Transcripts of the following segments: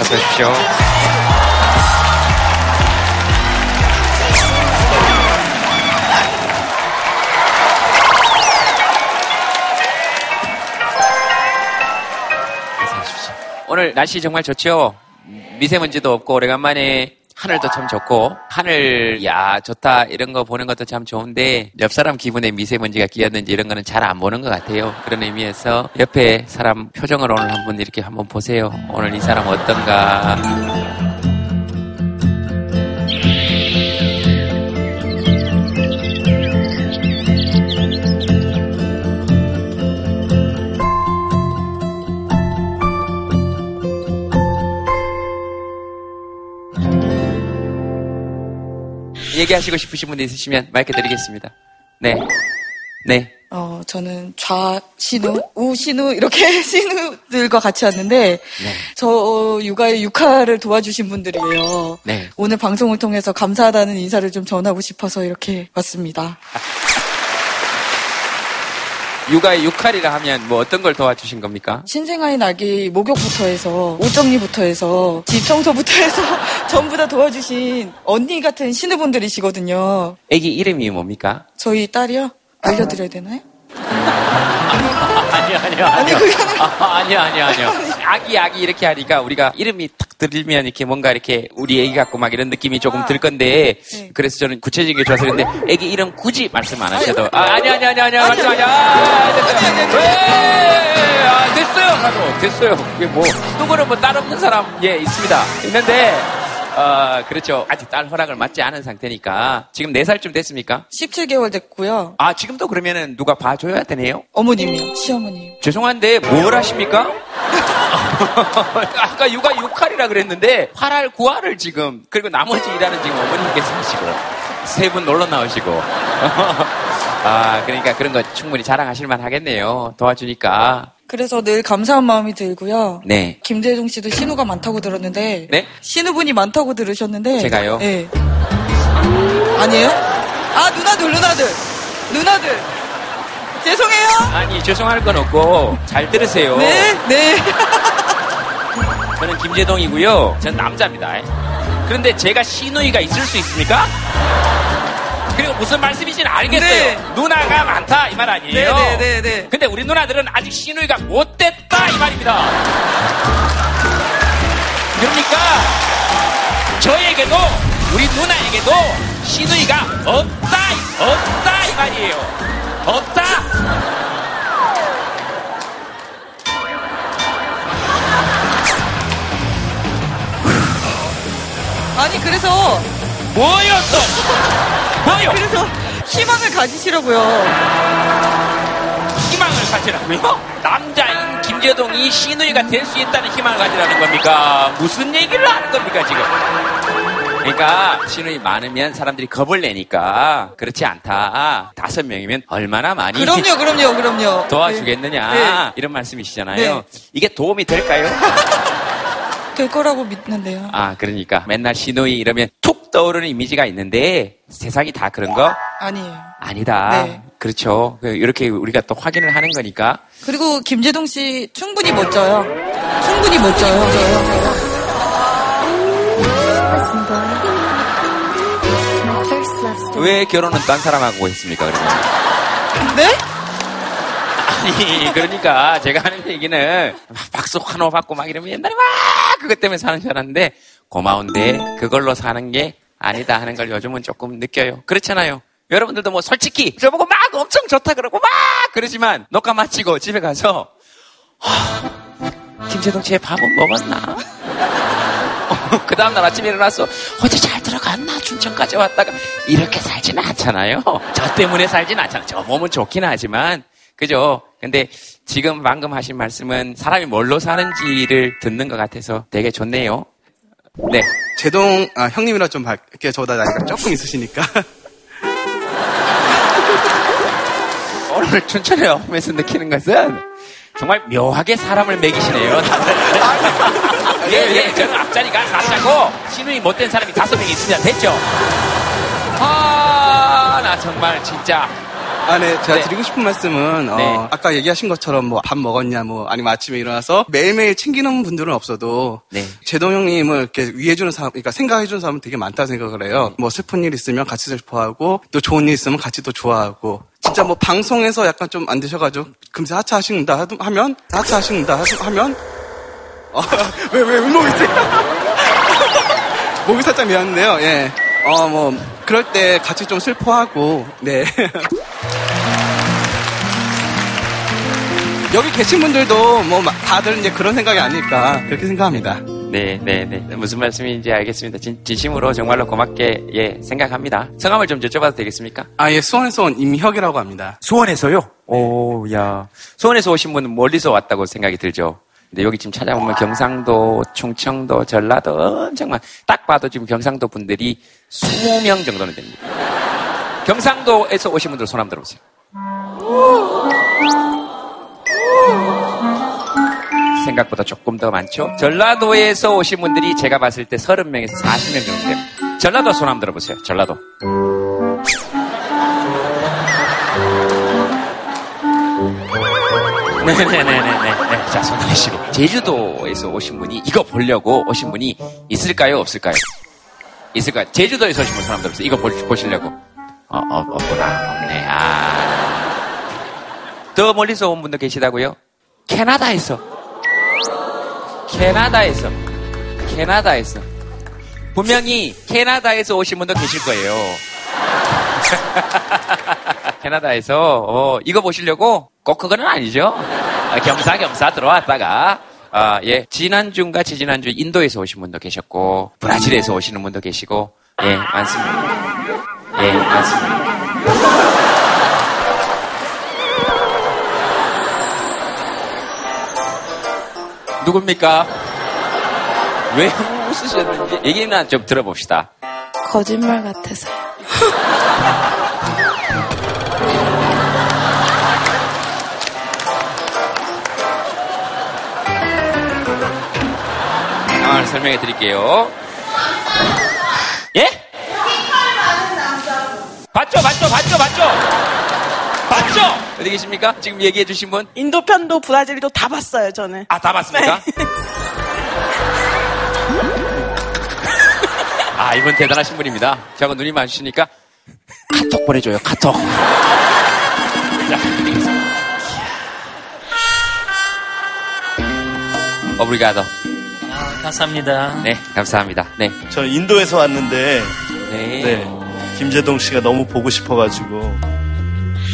어서 오십시오. 오늘 날씨 정말 좋죠? 미세먼지도 없고 오래간만에 하늘도 참 좋고 하늘 야 좋다 이런 거 보는 것도 참 좋은데 옆 사람 기분에 미세먼지가 끼었는지 이런 거는 잘 안 보는 것 같아요. 그런 의미에서 옆에 사람 표정을 오늘 한번 이렇게 한번 보세요. 오늘 이 사람 어떤가. 얘기하시고 싶으신 분이 있으시면 마이크 드리겠습니다. 네. 네. 어, 저는 좌 신우, 우 신우 이렇게 신우들과 같이 왔는데 네. 저 육아의 육아를 도와주신 분들이에요. 네. 오늘 방송을 통해서 감사하다는 인사를 좀 전하고 싶어서 이렇게 왔습니다. 육아의 육할이라 하면 뭐 어떤 걸 도와주신 겁니까? 신생아인 아기 목욕부터 해서 옷 정리부터 해서 집 청소부터 해서 전부 다 도와주신 언니 같은 신우분들이시거든요. 애기 이름이 뭡니까? 저희 딸이요? 알려드려야 되나요? 아니요, 아니요, 아니, 그게 아, 아니요, 아니요, 아니요. 아기, 아기 이렇게 하니까 우리가 이름이 탁 들리면 이렇게 뭔가 이렇게 우리 애기 같고 막 이런 느낌이 조금 들 건데 네. 그래서 저는 구체적인 게 좋아서 그랬는데 애기 이름 굳이 말씀 안 하셔도 아, 아니, 아니, 아니, 아니, 말씀 아니, 아, 됐어요. 왜? 아, 됐어요. 하고 됐어요. 이게 뭐, 누구는 뭐 딸 없는 사람, 예, 있습니다. 있는데, 어, 그렇죠. 아직 딸 허락을 받지 않은 상태니까. 지금 4살쯤 됐습니까? 17개월 됐고요. 아, 지금도 그러면은 누가 봐줘야 되네요? 어머님이요, 시어머님. 죄송한데 뭘 하십니까? 아까 육아 6할이라 그랬는데 8할 9할을 지금 그리고 나머지 일하는 지금 어머님께서 하시고 세 분 놀러 나오시고 아 그러니까 그런 거 충분히 자랑하실 만 하겠네요 도와주니까 그래서 늘 감사한 마음이 들고요. 네 김재동 씨도 신우가 많다고 들었는데 네? 신우분이 많다고 들으셨는데 제가요? 네. 아니에요? 아 누나들 누나들 누나들 죄송해요. 아니 죄송할 건 없고 잘 들으세요 네 네. 저는 김재동이고요 저는 남자입니다 그런데 제가 시누이가 있을 수 있습니까? 무슨 말씀이신지 알겠어요 네. 누나가 많다 이 말 아니에요 네, 네, 네, 네. 근데 우리 누나들은 아직 시누이가 못 됐다 이 말입니다. 그러니까 저에게도 우리 누나에게도 시누이가 없다 없다 이 말이에요. 없다. 아니 그래서 뭐였어? 뭐요? 그래서 희망을 가지시라고요. 희망을 가지라고요? 남자인 김재동이 시누이가 될 수 있다는 희망을 가지라는 겁니까? 무슨 얘기를 하는 겁니까 지금? 그러니까 시누이 많으면 사람들이 겁을 내니까 그렇지 않다. 다섯 명이면 얼마나 많이 그럼요, 그럼요, 그럼요. 도와주겠느냐 네. 이런 말씀이시잖아요. 네. 이게 도움이 될까요? 될 거라고 믿는데요. 아 그러니까 맨날 시누이 이러면 툭 떠오르는 이미지가 있는데 세상이 다 그런 거 아니에요. 아니다. 네. 그렇죠. 그 이렇게 우리가 또 확인을 하는 거니까 그리고 김재동 씨 충분히 멋져요. 충분히 멋져요. 왜 결혼은 딴 사람하고 했습니까? 그러면 네? 아니 그러니까 제가 하는 얘기는 막 박수 환호 받고 막 이러면 옛날에 막 그것 때문에 사는 줄 알았는데 고마운데 그걸로 사는 게 아니다 하는 걸 요즘은 조금 느껴요. 그렇잖아요. 여러분들도 뭐 솔직히 저보고 막 엄청 좋다 그러고 막 그러지만 녹화 마치고 집에 가서 하, 김재동 쟤 밥은 먹었나? 그 다음날 아침에 일어나서 어제 잘 들어갔나? 춘천까지 왔다가 이렇게 살지는 않잖아요. 저 때문에 살진 않잖아. 저 몸은 좋긴 하지만 그죠? 근데 지금 방금 하신 말씀은 사람이 뭘로 사는지를 듣는 것 같아서 되게 좋네요. 네. 제동 아, 형님이라 좀 밝게 저보다 나이가 조금 있으시니까 오늘 춘천에 오면서 느끼는 것은 정말 묘하게 사람을 매기시네요. 예, 예, 저는 앞자리가 가짜고 신우이 못된 사람이 다섯 명 있으면 됐죠. 아, 나 정말 진짜 아, 네. 제가 네. 드리고 싶은 말씀은, 어, 네. 아까 얘기하신 것처럼 뭐 밥 먹었냐, 뭐, 아니면 아침에 일어나서 매일매일 챙기는 분들은 없어도, 네. 제동 형님을 이렇게 위해주는 사람, 그러니까 생각해주는 사람은 되게 많다 생각을 해요. 뭐 슬픈 일 있으면 같이 슬퍼하고, 또 좋은 일 있으면 같이 또 좋아하고, 진짜 뭐 방송에서 약간 좀 안 되셔가지고, 금세 하차 하신다 하도- 하면, 하차 하신다 하도- 하면, 어, 왜, 왜, 음목이 세 목이 살짝 미안한데요, 예. 어, 뭐, 그럴 때 같이 좀 슬퍼하고, 네. 여기 계신 분들도 뭐 마- 다들 이제 그런 생각이 아닐까 그렇게 생각합니다. 네, 네, 네. 무슨 말씀인지 알겠습니다. 진, 진심으로 정말로 고맙게 예 생각합니다. 성함을 좀 여쭤봐도 되겠습니까? 아, 예, 수원에서 온 임혁이라고 합니다. 수원에서요? 오, 야. 수원에서 오신 분은 멀리서 왔다고 생각이 들죠. 근데 여기 지금 찾아보면 경상도, 충청도, 전라도 엄청 많, 딱 봐도 지금 경상도 분들이 20명 정도는 됩니다. 경상도에서 오신 분들 손 한번 들어보세요. 생각보다 조금 더 많죠? 전라도에서 오신 분들이 제가 봤을 때 30명에서 40명 정도 됩니다. 전라도 손 한번 들어보세요. 전라도. 네네네네네. 네. 자, 손 내시고. 제주도에서 오신 분이 이거 보려고 오신 분이 있을까요? 없을까요? 있을까요? 제주도에서 오신 분손 한번 들어보세요. 이거 보, 보시려고. 어, 어, 없구나. 없네. 아. 더 멀리서 온 분도 계시다고요? 캐나다에서. 캐나다에서. 캐나다에서. 분명히 캐나다에서 오신 분도 계실 거예요. 캐나다에서 어, 이거 보시려고 꼭 그거는 아니죠. 아, 겸사겸사 들어왔다가 아, 예 지난주인가 지지난주 인도에서 오신 분도 계셨고 브라질에서 오시는 분도 계시고 예 많습니다. 예 많습니다. 누굽니까? 왜 웃으셨는지 얘기나 좀 들어봅시다. 거짓말 같아서요. 상황을 설명해 드릴게요. 예? 봤죠, 봤죠, 봤죠, 봤죠? 봤죠? 어디 계십니까? 지금 얘기해 주신 분? 인도 편도 브라질도 다 봤어요, 저는. 아, 다 봤습니까? 아, 이분 대단하신 분입니다. 저하고 눈이 마주치니까 카톡 보내줘요, 카톡. 자, 감사합니다. 네, 감사합니다. 네. 저 인도에서 왔는데, 네. 네. 김재동 씨가 너무 보고 싶어가지고.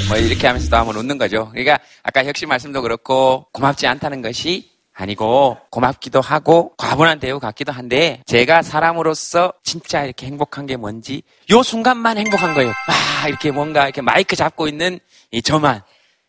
뭐 이렇게 하면서 또 한번 웃는 거죠. 그러니까 아까 혁신 말씀도 그렇고 고맙지 않다는 것이 아니고 고맙기도 하고 과분한 대우 같기도 한데 제가 사람으로서 진짜 이렇게 행복한 게 뭔지 요 순간만 행복한 거예요. 막 이렇게 뭔가 이렇게 마이크 잡고 있는 이 저만.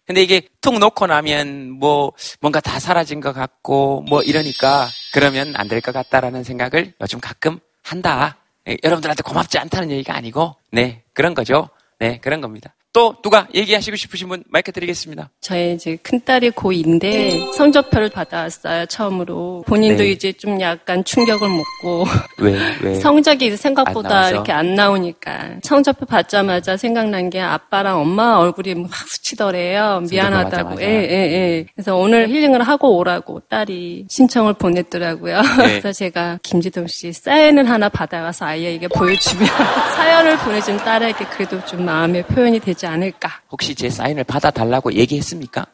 근데 이게 툭 놓고 나면 뭐 뭔가 다 사라진 것 같고 뭐 이러니까 그러면 안 될 것 같다라는 생각을 요즘 가끔 한다. 예, 여러분들한테 고맙지 않다는 얘기가 아니고 네 그런 거죠. 네 그런 겁니다. 또 누가 얘기하시고 싶으신 분 마이크 드리겠습니다. 저희 이제 큰딸이 고2인데 성적표를 받아왔어요, 처음으로. 본인도 네. 이제 좀 약간 충격을 먹고. 왜 왜? 성적이 안 생각보다 나와서? 이렇게 안 나오니까. 성적표 받자마자 생각난 게 아빠랑 엄마 얼굴이 막 스치더래요. 미안하다고. 예, 예, 예. 그래서 오늘 힐링을 하고 오라고 딸이 신청을 보냈더라고요. 네. 그래서 제가 김지동 씨 사인을 하나 받아가서 아이에게 보여주면 사연을 보내준 딸에게 그래도 좀 마음의 표현이 되지 않을까. 혹시 제 사인을 받아달라고 얘기했습니까?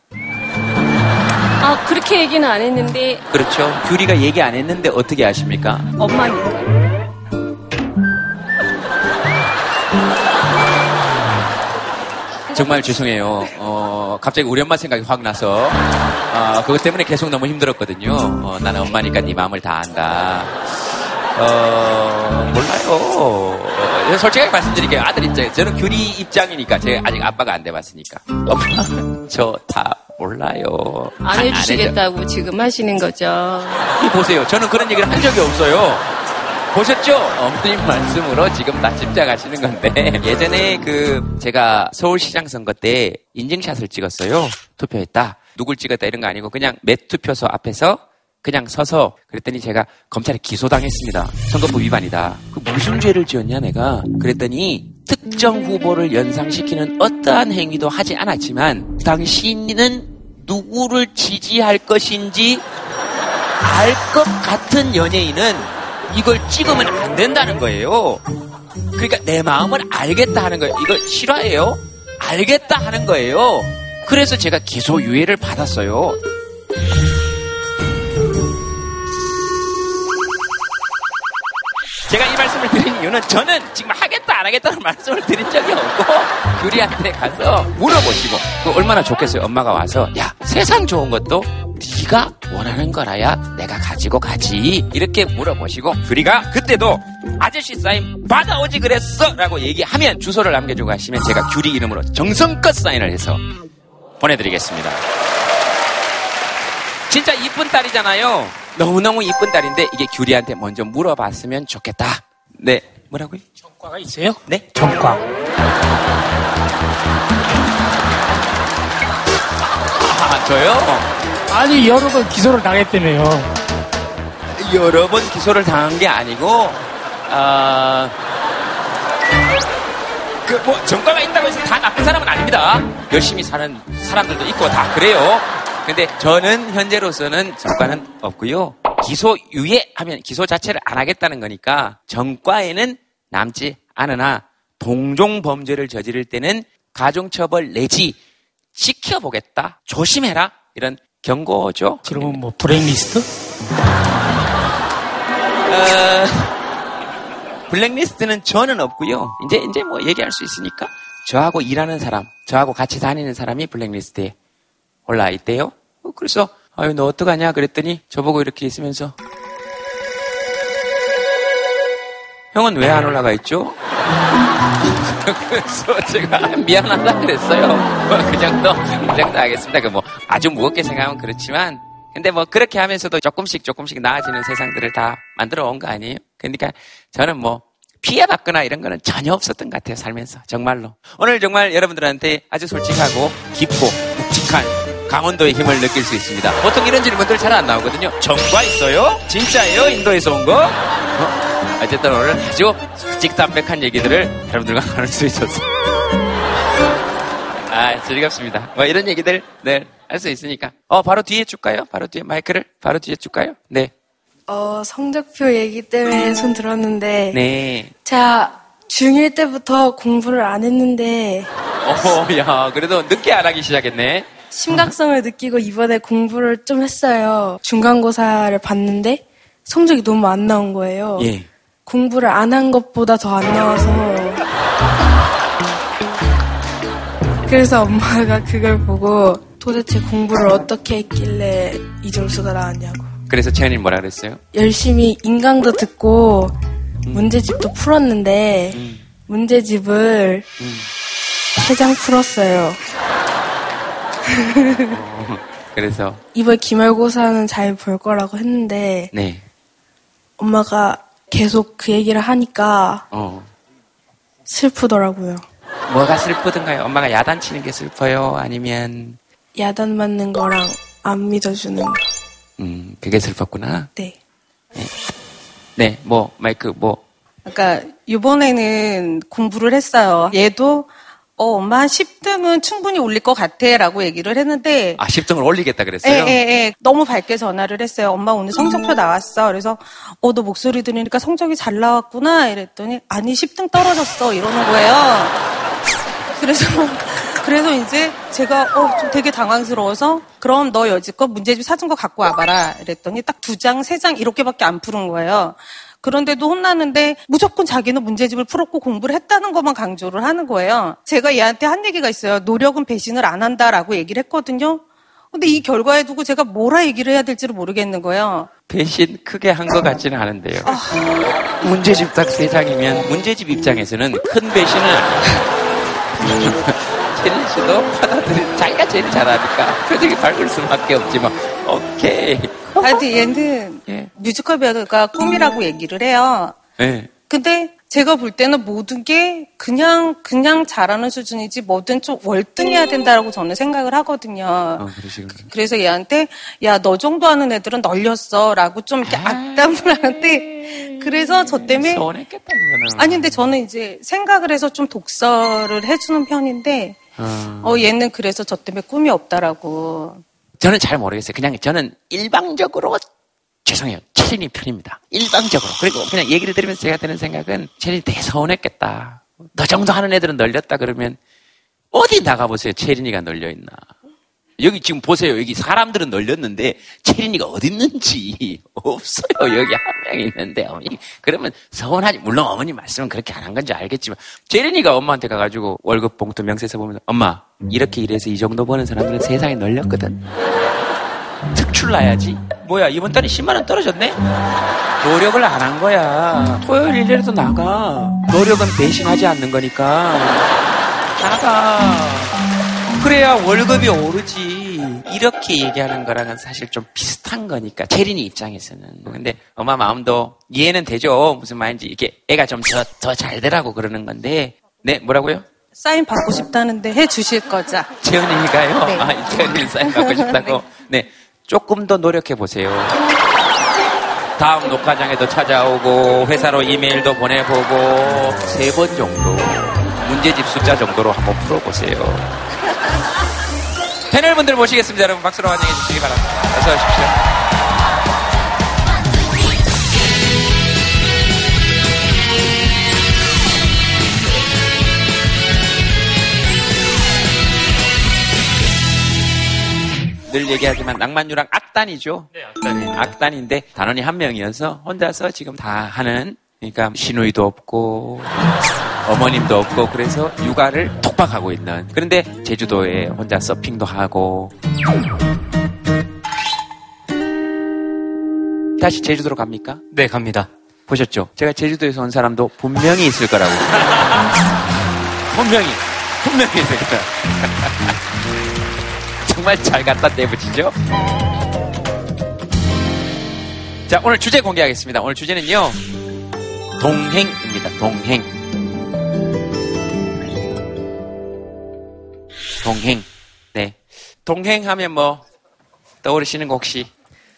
아, 그렇게 얘기는 안 했는데 그렇죠. 규리가 얘기 안 했는데 어떻게 아십니까? 엄마니까. 정말 죄송해요. 어, 갑자기 우리 엄마 생각이 확 나서, 어, 그것 때문에 계속 너무 힘들었거든요. 어, 나는 엄마니까 네 마음을 다 안다. 어, 몰라요. 어, 솔직하게 말씀드릴게요. 아들 입장, 저는 규리 입장이니까, 제가 아직 아빠가 안 돼봤으니까. 엄마, 저 다 몰라요. 안 해주시겠다고 지금 하시는 거죠. 이 보세요. 저는 그런 얘기를 한 적이 없어요. 보셨죠? 어머님 말씀으로 지금 다 집착하시는 건데 예전에 그 제가 서울시장 선거 때 인증샷을 찍었어요. 투표했다. 누굴 찍었다 이런 거 아니고 그냥 몇 투표소 앞에서 그냥 서서 그랬더니 제가 검찰에 기소당했습니다. 선거법 위반이다. 그 무슨 죄를 지었냐 내가. 그랬더니 특정 후보를 연상시키는 어떠한 행위도 하지 않았지만 당신은 누구를 지지할 것인지 알 것 같은 연예인은 이걸 찍으면 안 된다는 거예요. 그러니까 내 마음을 알겠다 하는 거예요. 이걸 실화예요? 알겠다 하는 거예요. 그래서 제가 기소유예를 받았어요. 이유는 저는 지금 하겠다 안 하겠다는 말씀을 드린 적이 없고 규리한테 가서 물어보시고 그 얼마나 좋겠어요 엄마가 와서 야 세상 좋은 것도 네가 원하는 거라야 내가 가지고 가지 이렇게 물어보시고 규리가 그때도 아저씨 사인 받아오지 그랬어 라고 얘기하면 주소를 남겨주고 가시면 제가 규리 이름으로 정성껏 사인을 해서 보내드리겠습니다 진짜 이쁜 딸이잖아요. 너무너무 이쁜 딸인데 이게 규리한테 먼저 물어봤으면 좋겠다. 네. 뭐라고요? 전과가 있어요? 네? 전과. 아, 저요? 아니 여러 번 기소를 당했다며요. 여러 번 기소를 당한 게 아니고, 아, 그, 뭐, 전과가 있다고 해서 다 나쁜 사람은 아닙니다. 열심히 사는 사람들도 있고 다 그래요. 근데 저는 현재로서는 전과는 없고요. 기소 유예하면 기소 자체를 안 하겠다는 거니까 전과에는 남지 않으나 동종 범죄를 저지를 때는 가중처벌 내지 지켜보겠다. 조심해라. 이런 경고죠. 그러면 뭐 블랙리스트? 어, 블랙리스트는 저는 없고요. 이제 이제 뭐 얘기할 수 있으니까 저하고 일하는 사람, 저하고 같이 다니는 사람이 블랙리스트에 올라 있대요. 어, 그래서 아유 너 어떡하냐 그랬더니 저보고 이렇게 있으면서 형은 왜 안 올라가 있죠? 그래서 제가 미안하다 그랬어요. 뭐, 그 정도, 그 정도 하겠습니다. 그 뭐 아주 무겁게 생각하면 그렇지만 근데 뭐 그렇게 하면서도 조금씩 조금씩 나아지는 세상들을 다 만들어 온 거 아니에요? 그러니까 저는 뭐 피해받거나 이런 거는 전혀 없었던 것 같아요, 살면서. 정말로. 오늘 정말 여러분들한테 아주 솔직하고 깊고 묵직한 강원도의 힘을 느낄 수 있습니다. 보통 이런 질문들 잘 안 나오거든요. 정과 있어요? 진짜예요? 인도에서 온 거? 어? 어쨌든 오늘 아주 직담백한 얘기들을 여러분들과 나눌 수 있었어요. 아, 즐겁습니다. 뭐 이런 얘기들 네, 할 수 있으니까. 어, 바로 뒤에 줄까요? 바로 뒤에 마이크를 바로 뒤에 줄까요? 네. 어, 성적표 얘기 때문에 손 들었는데 네. 제가 중1 때부터 공부를 안 했는데 어, 야, 그래도 늦게 안 하기 시작했네. 심각성을 느끼고 이번에 공부를 좀 했어요. 중간고사를 봤는데 성적이 너무 안 나온 거예요. 예. 공부를 안 한 것보다 더 안 나와서 그래서 엄마가 그걸 보고 도대체 공부를 어떻게 했길래 이 점수가 나왔냐고 그래서 채연이 뭐라 그랬어요? 열심히 인강도 듣고 문제집도 풀었는데 문제집을 세장 풀었어요. 그래서 이번 기말고사는 잘 볼 거라고 했는데 네. 엄마가 계속 그 얘기를 하니까 어. 슬프더라고요. 뭐가 슬프든가요? 엄마가 야단치는 게 슬퍼요? 아니면 야단 맞는 거랑 안 믿어주는 거. 음, 그게 슬펐구나. 네. 네. 뭐 마이크 뭐 그러니까 이번에는 공부를 했어요. 얘도 어, 엄마 한 10등은 충분히 올릴 것 같아 라고 얘기를 했는데 아, 10등을 올리겠다 예, 그랬어요? 예, 예. 너무 밝게 전화를 했어요. 엄마 오늘 성적표 나왔어. 그래서 어, 너 목소리 들으니까 성적이 잘 나왔구나. 이랬더니 아니 10등 떨어졌어. 이러는 거예요. 그래서 그래서 이제 제가 어, 좀 되게 당황스러워서 그럼 너 여지껏 문제집 사준 거 갖고 와봐라. 이랬더니 딱 두 장, 세 장 이렇게밖에 안 푸른 거예요. 그런데도 혼나는데 무조건 자기는 문제집을 풀었고 공부를 했다는 것만 강조를 하는 거예요. 제가 얘한테 한 얘기가 있어요. 노력은 배신을 안 한다라고 얘기를 했거든요. 근데 이 결과에 두고 제가 뭐라 얘기를 해야 될지를 모르겠는 거예요. 배신 크게 한 것 같지는 않은데요. 문제집 딱세 장이면 문제집 입장에서는 큰 배신은 채린 씨도 받아들이 자기가 제일 잘하니까 표정이 밝을 수밖에 없지 뭐. 오케이. 하여튼 얘는 예. 뮤지컬 배우가 꿈이라고 얘기를 해요. 네. 근데 제가 볼 때는 모든 게 그냥 그냥 잘하는 수준이지 뭐든 좀 월등해야 된다라고 저는 생각을 하거든요. 어, 그러시군요. 그래서 얘한테 야 너 정도 하는 애들은 널렸어라고 좀 이렇게 악담을 하는데 그래서 저 때문에 그거는. 아니 근데 저는 이제 생각을 해서 좀 독서를 해주는 편인데 어. 어 얘는 그래서 저 때문에 꿈이 없다라고 저는 잘 모르겠어요. 그냥 저는 일방적으로 죄송해요. 체린이 편입니다. 일방적으로. 그리고 그냥 얘기를 들으면서 제가 드는 생각은 체린이 되게 서운했겠다. 너 정도 하는 애들은 널렸다 그러면 어디 나가보세요. 체린이가 널려있나. 여기 지금 보세요. 여기 사람들은 널렸는데 체린이가 어디 있는지 없어요. 여기 한 명이 있는데 어머니 그러면 서운하지. 물론 어머니 말씀은 그렇게 안 한 건지 알겠지만 체린이가 엄마한테 가가지고 월급 봉투 명세서 보면서 엄마 이렇게 일해서 이 정도 버는 사람들은 세상에 널렸거든. 특출 나야지. 뭐야 이번 달에 10만 원 떨어졌네? 노력을 안 한 거야. 토요일 일요일에도 나가. 노력은 배신하지 않는 거니까 나가. 그래야 월급이 오르지. 이렇게 얘기하는 거랑은 사실 좀 비슷한 거니까 체린이 입장에서는. 근데 엄마 마음도 이해는 되죠. 무슨 말인지 이렇게 애가 좀 더 더잘 되라고 그러는 건데. 네 뭐라고요? 사인 받고 싶다는데 해 주실 거죠? 채연이가요? 네. 아, 채연이 사인 받고 싶다고? 네. 조금 더 노력해 보세요. 다음 녹화장에도 찾아오고, 회사로 이메일도 보내보고, 세 번 정도, 문제집 숫자 정도로 한번 풀어보세요. 패널분들 모시겠습니다. 여러분 박수로 환영해 주시기 바랍니다. 어서 오십시오. 늘 얘기하지만 낭만유랑 악단이죠. 네, 악단이에요. 악단인데 단원이 한 명이어서 혼자서 지금 다 하는 그러니까 시누이도 없고 어머님도 없고 그래서 육아를 독박하고 있는 그런데 제주도에 혼자 서핑도 하고 다시 제주도로 갑니까? 네, 갑니다. 보셨죠? 제가 제주도에서 온 사람도 분명히 있을 거라고 분명히 분명히 있을 거야 정말 잘 갖다 내붙이죠? 자, 오늘 주제 공개하겠습니다. 오늘 주제는요, 동행입니다. 동행. 동행. 네. 동행하면 뭐, 떠오르시는 거 혹시?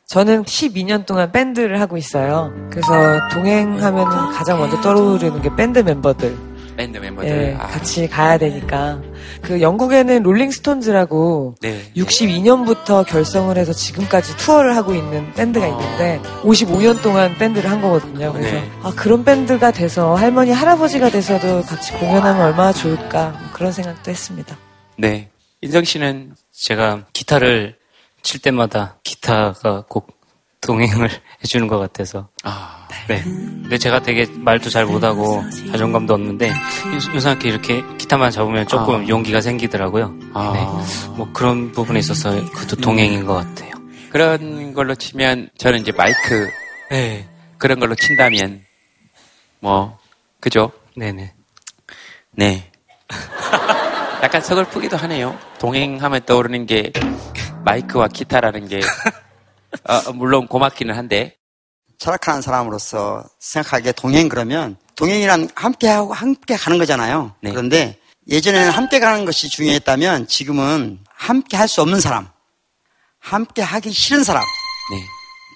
저는 12년 동안 밴드를 하고 있어요. 그래서 동행하면 가장 먼저 떠오르는 게 밴드 멤버들. 밴드 멤버들. 예, 아, 같이 가야 되니까. 그 영국에는 롤링스톤즈라고 네. 62년부터 결성을 해서 지금까지 투어를 하고 있는 밴드가 있는데 55년 동안 밴드를 한 거거든요. 그래서 네. 아, 그런 밴드가 돼서 할머니 할아버지가 돼서도 같이 공연하면 얼마나 좋을까 뭐 그런 생각도 했습니다. 네. 인성 씨는 제가 기타를 칠 때마다 기타가 꼭 동행을 해주는 것 같아서. 아, 네. 근데 제가 되게 말도 잘 못하고 자존감도 없는데 요상하게 이렇게 기타만 잡으면 조금 아. 용기가 생기더라고요. 아. 네. 뭐 그런 부분에 있어서 그것도 동행인 것 같아요. 그런 걸로 치면 저는 이제 마이크 네. 그런 걸로 친다면 뭐 그죠? 네네. 네. 약간 서글프기도 하네요. 동행하면 떠오르는 게 마이크와 기타라는 게 어, 물론 고맙기는 한데 철학하는 사람으로서 생각하기에 동행 그러면 동행이란 함께하고 함께 가는 거잖아요. 네. 그런데 예전에는 함께 가는 것이 중요했다면 지금은 함께 할 수 없는 사람, 함께 하기 싫은 사람, 네.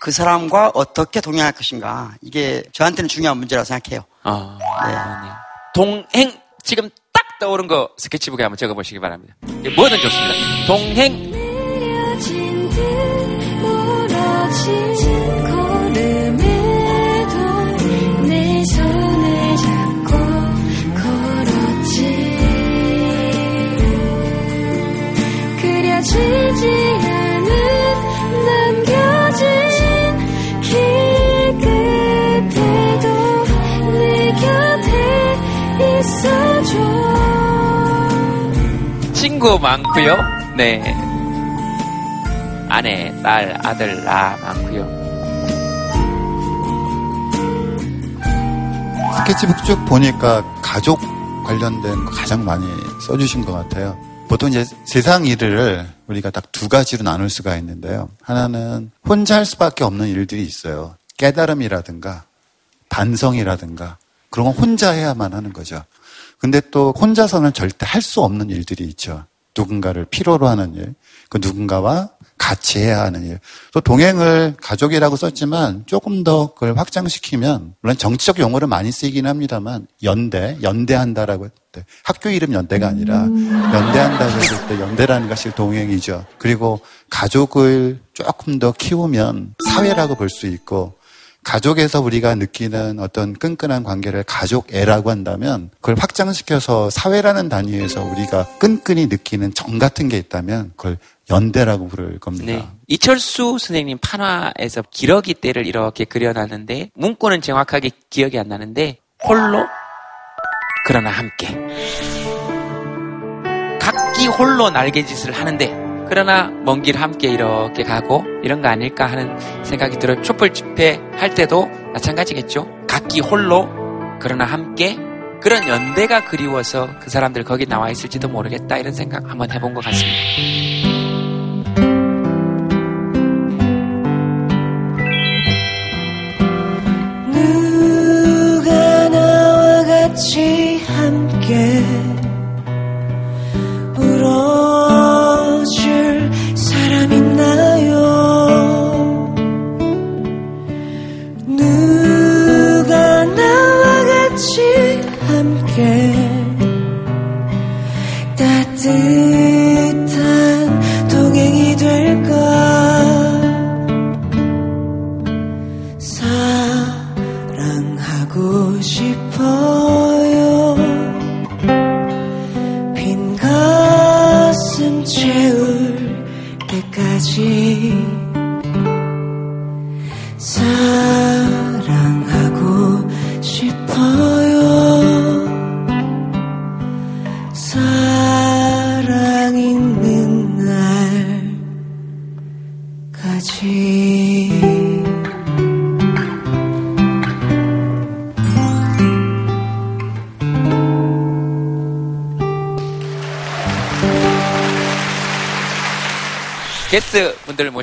그 사람과 어떻게 동행할 것인가 이게 저한테는 중요한 문제라고 생각해요. 아, 네. 네. 동행 지금 딱 떠오른 거 스케치북에 한번 적어보시기 바랍니다. 예, 뭐든 좋습니다. 동행 친구 많고요. 네. 아내, 딸, 아들, 나 많고요. 스케치북 쭉 보니까 가족 관련된 거 가장 많이 써주신 것 같아요. 보통 이제 세상 일을 우리가 딱 두 가지로 나눌 수가 있는데요. 하나는 혼자 할 수밖에 없는 일들이 있어요. 깨달음이라든가 반성이라든가 그런 건 혼자 해야만 하는 거죠. 근데 또 혼자서는 절대 할 수 없는 일들이 있죠. 누군가를 필요로 하는 일, 그 누군가와 같이 해야 하는 일. 또 동행을 가족이라고 썼지만 조금 더 그걸 확장시키면 물론 정치적 용어를 많이 쓰이긴 합니다만 연대, 연대한다라고 할때 학교 이름 연대가 아니라 연대한다고 했을 때 연대라는 것이 동행이죠. 그리고 가족을 조금 더 키우면 사회라고 볼 수 있고 가족에서 우리가 느끼는 어떤 끈끈한 관계를 가족애라고 한다면 그걸 확장시켜서 사회라는 단위에서 우리가 끈끈이 느끼는 정 같은 게 있다면 그걸 연대라고 부를 겁니다. 네. 이철수 선생님 판화에서 기러기 떼를 이렇게 그려놨는데 문구는 정확하게 기억이 안 나는데 홀로 그러나 함께 각기 홀로 날개짓을 하는데 그러나 먼 길 함께 이렇게 가고 이런 거 아닐까 하는 생각이 들어요. 촛불 집회 할 때도 마찬가지겠죠. 각기 홀로 그러나 함께 그런 연대가 그리워서 그 사람들 거기 나와 있을지도 모르겠다 이런 생각 한번 해본 것 같습니다.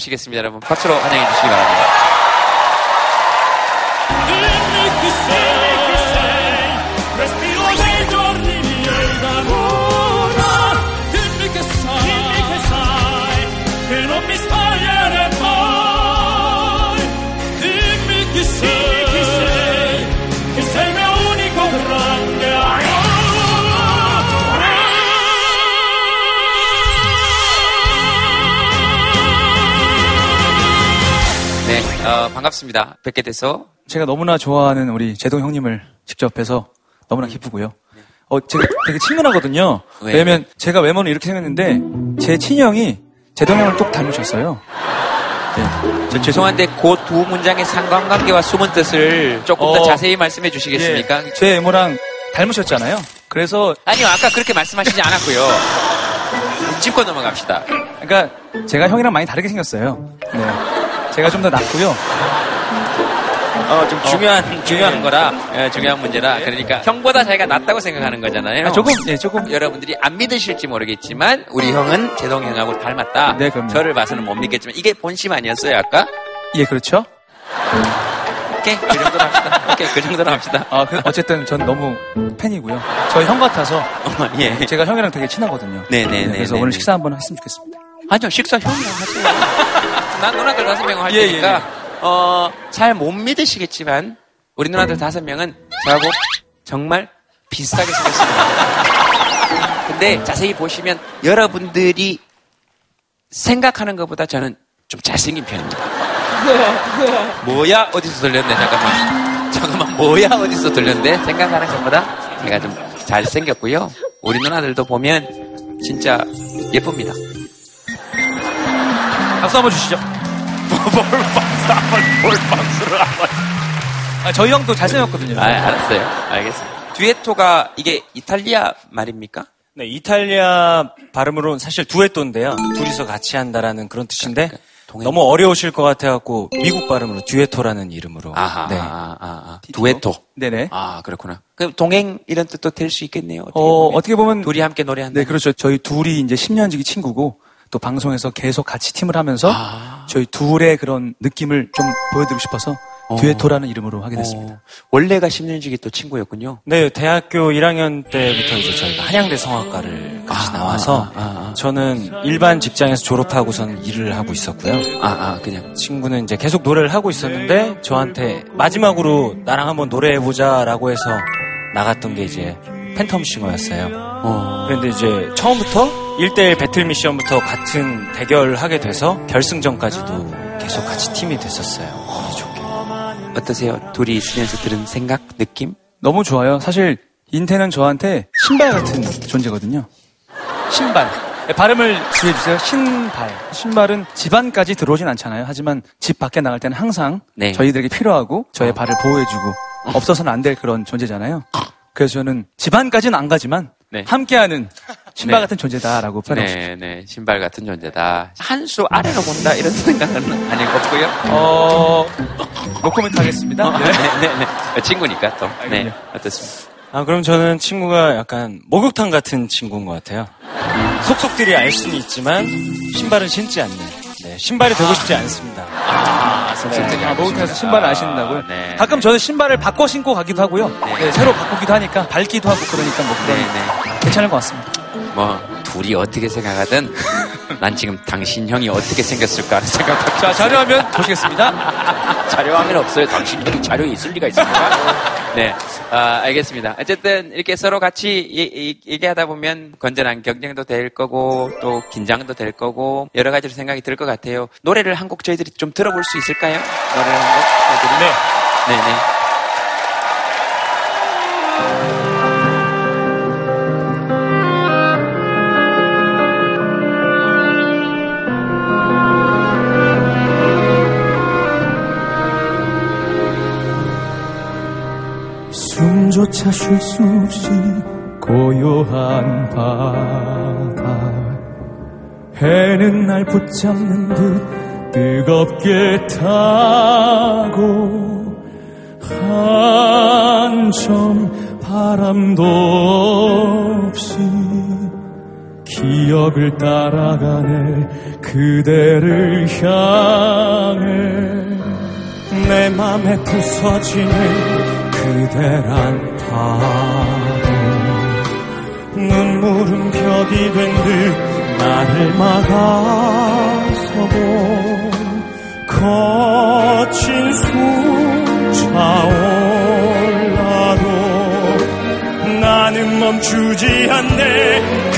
모시겠습니다. 여러분 박수로 환영해 주시기 바랍니다. 반갑습니다. 뵙게 돼서 제가 너무나 좋아하는 우리 제동 형님을 직접 뵈서 너무나 기쁘고요. 어, 제가 되게 친근하거든요. 왜? 왜냐면 제가 외모는 이렇게 생겼는데 제 친형이 제동 형을 똑 닮으셨어요. 저 죄송한데 그 두 문장의 상관관계와 숨은 뜻을 조금 더 어, 자세히 말씀해 주시겠습니까? 예, 제 외모랑 닮으셨잖아요. 그래서 아니요, 아까 그렇게 말씀하시지 않았고요. 짚고 넘어갑시다. 그러니까 제가 형이랑 많이 다르게 생겼어요. 네. 제가 좀 더 낫고요. 어, 좀 중요한, 중요한 거라, 예, 중요한 문제라. 그러니까 형보다 자기가 낫다고 생각하는 거잖아요. 아, 조금, 예, 조금. 여러분들이 안 믿으실지 모르겠지만, 우리 형은 제동 형하고 닮았다. 네, 그럼요. 저를 봐서는 못 믿겠지만, 이게 본심 아니었어요, 아까? 예, 그렇죠. 오케이, 그 정도로 합시다. 오케이, 그 정도로 합시다. 아, 그, 어쨌든 전 너무 팬이고요. 저희 형 같아서 예. 제가 형이랑 되게 친하거든요. 네네네. 그래서 오늘 식사 한번 했으면 좋겠습니다. 아니요, 식사 형이랑 하세요. 난 누나들 다섯 명할 예, 예, 테니까, 어, 잘 못 믿으시겠지만, 우리 누나들 다섯 명은 저하고 정말 비슷하게 생겼습니다. 근데 자세히 보시면 여러분들이 생각하는 것보다 저는 좀 잘생긴 편입니다. 뭐야? 어디서 들렸네? 잠깐만. 잠깐만, 뭐야? 어디서 들렸네? 생각하는 것보다 제가 좀 잘생겼고요. 우리 누나들도 보면 진짜 예쁩니다. 박수 한번 주시죠. 뭘 박수 한번, 뭘 박수를 한번. 아, 저희 형도 잘생겼거든요. 아, 알았어요. 알겠습니다. 듀에토가 이게 이탈리아 말입니까? 네, 이탈리아 발음으로는 사실 두에토인데요. 둘이서 같이 한다라는 그런 뜻인데 너무 어려우실 것 같아갖고 미국 발음으로 듀에토라는 이름으로. 아하, 네. 아, 아, 아. 두에토. 네네. 아, 그렇구나. 그럼 동행 이런 뜻도 될 수 있겠네요. 어떻게 어, 보면. 어떻게 보면 둘이 함께 노래한다. 네, 그렇죠. 저희 둘이 이제 10년지기 친구고 또 방송에서 계속 같이 팀을 하면서 아. 저희 둘의 그런 느낌을 좀 보여드리고 싶어서 어. 듀에토라는 이름으로 하게 됐습니다. 원래가 10년 지기 또 친구였군요. 네, 대학교 1학년 때부터 이제 저희가 한양대 성악과를 같이 나와서 저는 일반 직장에서 졸업하고선 일을 하고 있었고요. 아, 아, 그냥 친구는 이제 계속 노래를 하고 있었는데 저한테 마지막으로 나랑 한번 노래해 보자라고 해서 나갔던 게 이제 팬텀 싱어였어요. 그런데 이제 처음부터 1대1 배틀 미션부터 같은 대결하게 돼서 결승전까지도 계속 같이 팀이 됐었어요. 어떠세요? 둘이 있으면서 들은 생각, 느낌? 너무 좋아요. 사실 인태는 저한테 신발 같은 존재거든요. 신발. 네, 발음을 주해주세요. 신발. 신발은 집 안까지 들어오진 않잖아요. 하지만 집 밖에 나갈 때는 항상 네. 저희들에게 필요하고 저의 발을 보호해주고 없어서는 안 될 그런 존재잖아요. 그래서 저는 집 안까지는 안 가지만 네. 함께하는 신발 네. 같은 존재다라고 표현하고 네, 네. 신발 같은 존재다. 한 수 아래로 본다 이런 생각은 아닐 없고요. 어, 노코멘트 하겠습니다. 네, 네, 네. 친구니까 또. 네. 어떻습니까? 아, 그럼 저는 친구가 약간 목욕탕 같은 친구인 것 같아요. 속속들이 알 수는 있지만 신발은 신지 않는. 네, 신발이 되고 싶지 않습니다. 아, 네. 아, 목욕탕에서 신발을 안 신다고요? 네. 가끔 저는 신발을 바꿔 신고 가기도 하고요. 네, 새로 바꾸기도 하니까 밟기도 하고 그러니까 뭐 그런 네, 괜찮은 것 같습니다. 뭐 둘이 어떻게 생각하든 난 지금 당신 형이 어떻게 생겼을까 하는 생각밖에 자, 자료화면 보시겠습니다. 자료화면 없어요. 당신 형이 자료에 있을 리가 있습니까? 네, 아, 알겠습니다. 어쨌든 이렇게 서로 같이 이- 이- 얘기하다 보면 건전한 경쟁도 될 거고 또 긴장도 될 거고 여러 가지로 생각이 들 것 같아요. 노래를 한 곡 저희들이 좀 들어볼 수 있을까요? 노래를 한 곡? 저희들이? 네. 네, 네. 조차 쉴 수 없이 고요한 바다. 해는 날 붙잡는 듯 뜨겁게 타고 한점 바람도 없이 기억을 따라가네 그대를 향해. 내 맘에 부서지는 그대란 파도 눈물은 벽이 된 듯 나를 막아서고 거친 숨차올라도 나는 멈추지 않네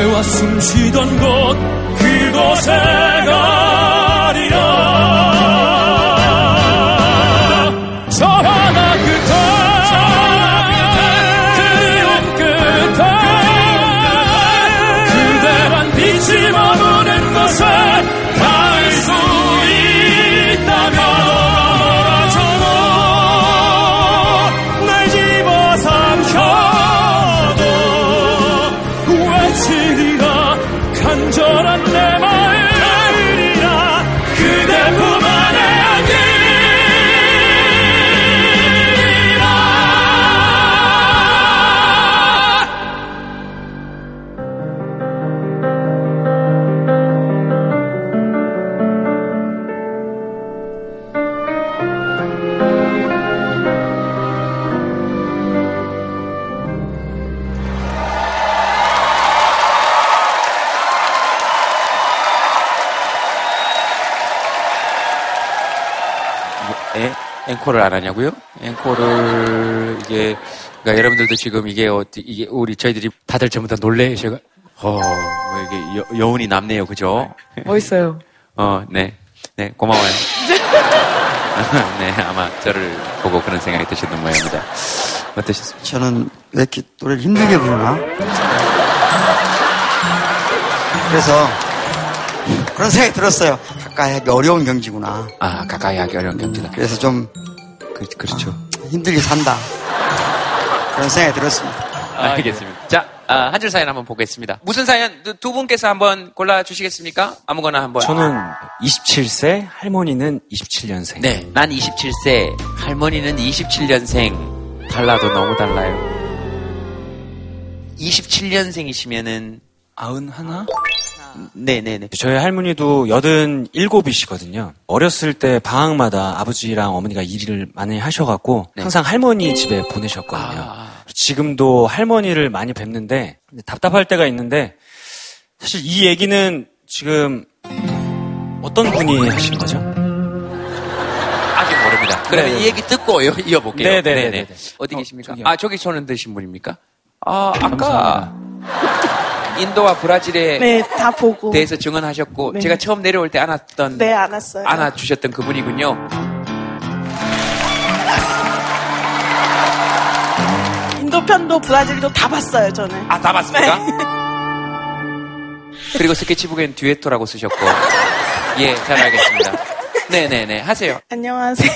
그대와 숨쉬던 곳 그곳에 앵콜을 안 하냐고요? 앵콜을 이게 그러니까 여러분들도 지금 이게 어디 이게 우리 저희들이 다들 전부 다 놀래셔가 어, 뭐 이게 여, 여운이 남네요, 그죠? 멋있어요. 어, 네, 네 고마워요. 네, 아마 저를 보고 그런 생각이 드셨던 모양입니다. 어떠셨습니까? 저는 왜 이렇게 노래를 힘들게 부르나? 그래서 그런 생각이 들었어요. 가까이 하기 어려운 경지구나. 아, 가까이 하기 어려운 경지다. 그래서 좀 그, 그렇죠. 힘들게 산다. 그런 생각이 들었습니다. 알겠습니다. 자, 아, 한줄 사연 한번 보겠습니다. 무슨 사연 두, 두 분께서 한번 골라 주시겠습니까? 아무거나 한번. 저는 27세, 할머니는 27년생. 네, 난 27세, 할머니는 27년생. 달라도 너무 달라요. 27년생이시면은 아흔 하나? 네네네. 저희 할머니도 여든 일곱이시거든요. 어렸을 때 방학마다 아버지랑 어머니가 일을 많이 하셔갖고 네. 항상 할머니 집에 보내셨거든요. 지금도 할머니를 많이 뵙는데 답답할 때가 있는데 사실 이 얘기는 지금 어떤 분이 하신 거죠? 아직 모릅니다. 그러면 네. 이 얘기 듣고 요- 이어볼게요. 네, 네, 네네. 네, 네. 어디 계십니까? 저기요. 아, 저기 손은 드신 분입니까? 아, 아까 인도와 브라질에 네, 다 보고. 대해서 증언하셨고 네. 제가 처음 내려올 때 안았던 네, 안았어요. 안아 주셨던 그분이군요. 인도 편도 브라질도 다 봤어요, 저는. 아, 다 봤습니까? 네. 그리고 스케치북엔 듀에토라고 쓰셨고. 예, 잘 알겠습니다. 네네네. 하세요. 안녕하세요.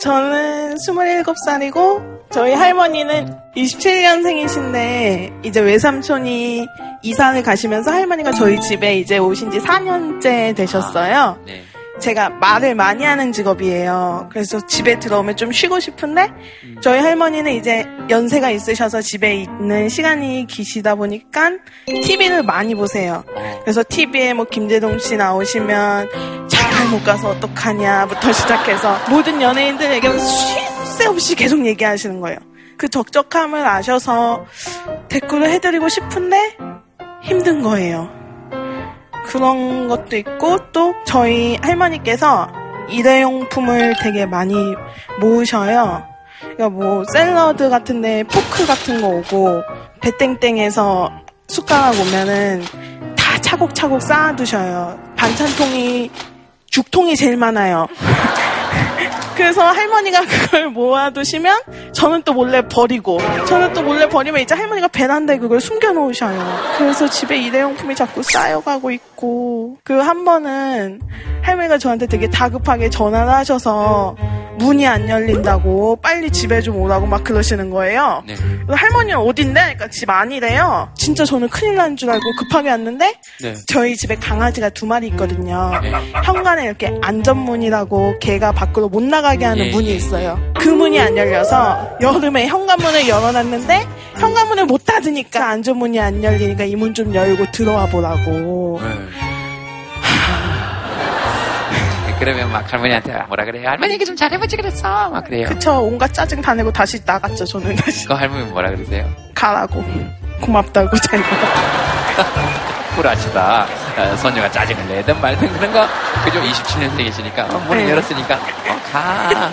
저는 27살이고, 저희 할머니는 27년생이신데, 이제 외삼촌이 이사를 가시면서 할머니가 저희 집에 이제 오신 지 4년째 되셨어요. 네. 제가 말을 많이 하는 직업이에요. 그래서 집에 들어오면 좀 쉬고 싶은데 저희 할머니는 이제 연세가 있으셔서 집에 있는 시간이 기시다 보니까 TV를 많이 보세요. 그래서 TV에 뭐 김재동 씨 나오시면 장가 못 가서 어떡하냐부터 시작해서 모든 연예인들 얘기하면 쉴새 없이 계속 얘기하시는 거예요. 그 적적함을 아셔서 댓글을 해드리고 싶은데 힘든 거예요. 그런 것도 있고 또 저희 할머니께서 일회용품을 되게 많이 모으셔요. 그러니까 뭐 샐러드 같은데 포크 같은 거 오고 배땡땡에서 숟가락 오면은 다 차곡차곡 쌓아두셔요. 반찬통이 죽통이 제일 많아요. 그래서 할머니가 그걸 모아두시면 저는 또 몰래 버리고 저는 또 몰래 버리면 이제 할머니가 베란다에 그걸 숨겨놓으셔요. 그래서 집에 일회용품이 자꾸 쌓여가고 있고 그 한 번은 할머니가 저한테 되게 다급하게 전화를 하셔서 문이 안 열린다고 빨리 집에 좀 오라고 막 그러시는 거예요. 네. 할머니는 어딘데? 그러니까 집 아니래요. 진짜 저는 큰일 난 줄 알고 급하게 왔는데 네. 저희 집에 강아지가 두 마리 있거든요. 현관에 이렇게 안전문이라고 개가 밖으로 못 나가게 하는 예, 문이 예, 있어요. 그 문이 안 열려서 여름에 현관문을 열어놨는데 현관문을 못 닫으니까 안전문이 안 열리니까 이 문 좀 열고 들어와 보라고. 네, 그러면 막 할머니한테 뭐라 그래요? 할머니 얘기 좀 잘해보지 그랬어. 막 그래요. 그쵸. 온갖 짜증 다 내고 다시 나갔죠. 저는 다시 그 할머니 뭐라 그러세요? 가라고. 고맙다고 잘 쿨하시다. 어, 소녀가 짜증을 내든 말든 그런 거. 그죠? 27년생 이시니까. 어, 문을 네. 열었으니까. 어, 가.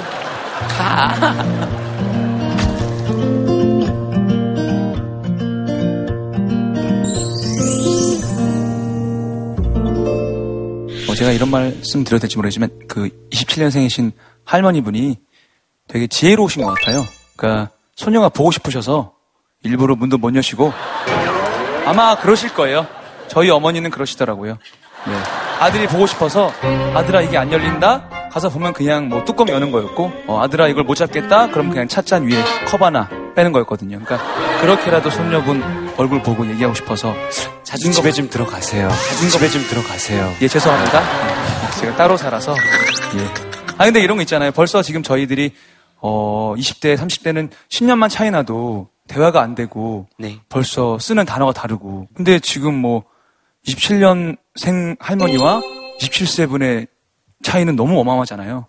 가. 어, 제가 이런 말씀 드려도 될지 모르겠지만 그 27년생이신 할머니분이 되게 지혜로우신 것 같아요. 그러니까 소녀가 보고 싶으셔서 일부러 문도 못 여시고 아마 그러실 거예요. 저희 어머니는 그러시더라고요. 네. 아들이 보고 싶어서 아들아 이게 안 열린다? 가서 보면 그냥 뭐 뚜껑 여는 거였고 어, 아들아 이걸 못 잡겠다? 그럼 그냥 찻잔 위에 컵 하나 빼는 거였거든요. 그러니까 그렇게라도 손녀분 얼굴 보고 얘기하고 싶어서 자주 집에 좀 들어가세요. 자주 집에 좀 들어가세요. 예, 죄송합니다. 네, 제가 따로 살아서. 예. 아, 근데 이런 거 있잖아요. 벌써 지금 저희들이, 어, 20대, 30대는 10년만 차이 나도 대화가 안 되고, 네. 벌써 쓰는 단어가 다르고. 근데 지금 뭐, 27년생 할머니와 27세 분의 차이는 너무 어마어마하잖아요.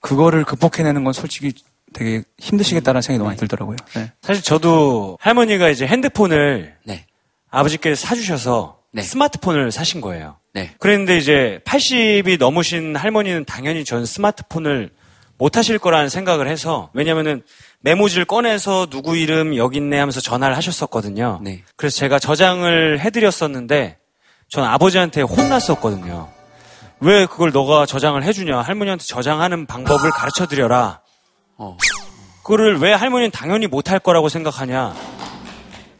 그거를 극복해내는 건 솔직히 되게 힘드시겠다는 생각이 너무 많이 들더라고요. 네. 사실 저도 할머니가 이제 핸드폰을 네. 아버지께서 사주셔서 스마트폰을 사신 거예요. 네. 그랬는데 이제 80이 넘으신 할머니는 당연히 전 스마트폰을 못 하실 거라는 생각을 해서 왜냐면은 메모지를 꺼내서 누구 이름 여기 있네 하면서 전화를 하셨었거든요. 네. 그래서 제가 저장을 해드렸었는데 전 아버지한테 혼났었거든요. 왜 그걸 너가 저장을 해주냐? 할머니한테 저장하는 방법을 가르쳐 드려라. 어. 그거를 왜 할머니는 당연히 못할 거라고 생각하냐?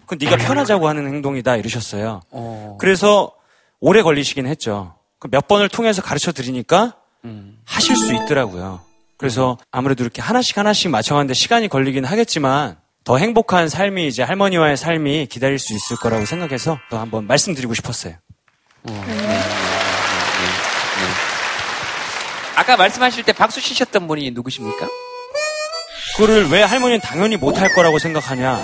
그 네가 편하자고 하는 행동이다 이러셨어요. 어. 그래서 오래 걸리시긴 했죠. 그몇 번을 통해서 가르쳐 드리니까 음. 하실 수 있더라고요. 그래서 아무래도 이렇게 하나씩 하나씩 맞춰가는데 시간이 걸리긴 하겠지만 더 행복한 삶이 이제 할머니와의 삶이 기다릴 수 있을 거라고 생각해서 또 한번 말씀드리고 싶었어요. 아까 말씀하실 때 박수 치셨던 분이 누구십니까? 그거를 왜 할머니는 당연히 못할 거라고 생각하냐?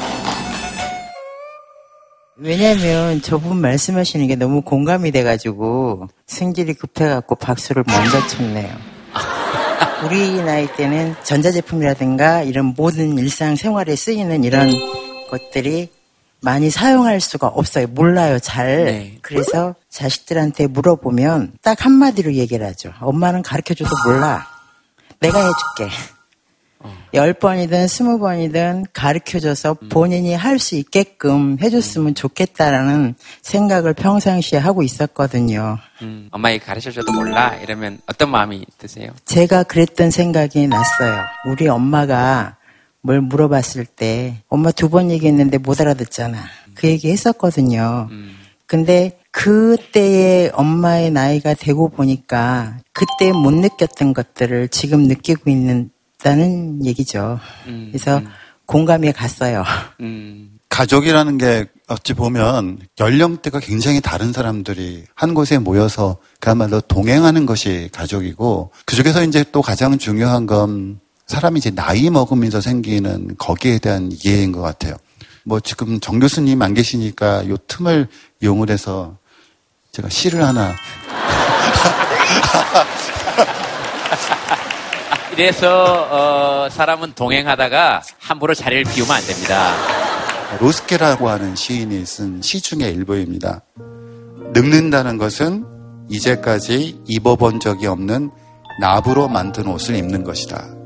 왜냐면 저분 말씀하시는 게 너무 공감이 돼가지고 승질이 급해갖고 박수를 먼저 쳤네요. 우리 나이 때는 전자제품이라든가 이런 모든 일상 생활에 쓰이는 이런 것들이 많이 사용할 수가 없어요. 몰라요, 잘. 그래서 자식들한테 물어보면 딱 한마디로 얘기를 하죠. 엄마는 가르쳐줘도 몰라. 내가 해줄게. 열 번이든 스무 번이든 가르쳐줘서 본인이 할 수 있게끔 해줬으면 좋겠다라는 생각을 평상시에 하고 있었거든요. 음, 엄마에게 가르쳐줘도 몰라 이러면 어떤 마음이 드세요? 제가 그랬던 생각이 났어요. 우리 엄마가 뭘 물어봤을 때 엄마 두 번 얘기했는데 못 알아듣잖아. 그 얘기 했었거든요. 근데 그때의 엄마의 나이가 되고 보니까 그때 못 느꼈던 것들을 지금 느끼고 있다는 얘기죠. 그래서 공감이 갔어요. 가족이라는 게 어찌 보면 연령대가 굉장히 다른 사람들이 한 곳에 모여서 그야말로 동행하는 것이 가족이고 그 중에서 이제 또 가장 중요한 건 사람이 이제 나이 먹으면서 생기는 거기에 대한 이해인 것 같아요. 뭐 지금 정 교수님 안 계시니까 요 틈을 이용을 해서 제가 시를 하나 이래서 어, 사람은 동행하다가 함부로 자리를 비우면 안 됩니다. 로스케라고 하는 시인이 쓴 시 중의 일부입니다. 늙는다는 것은 이제까지 입어본 적이 없는 나부로 만든 옷을 입는 것이다.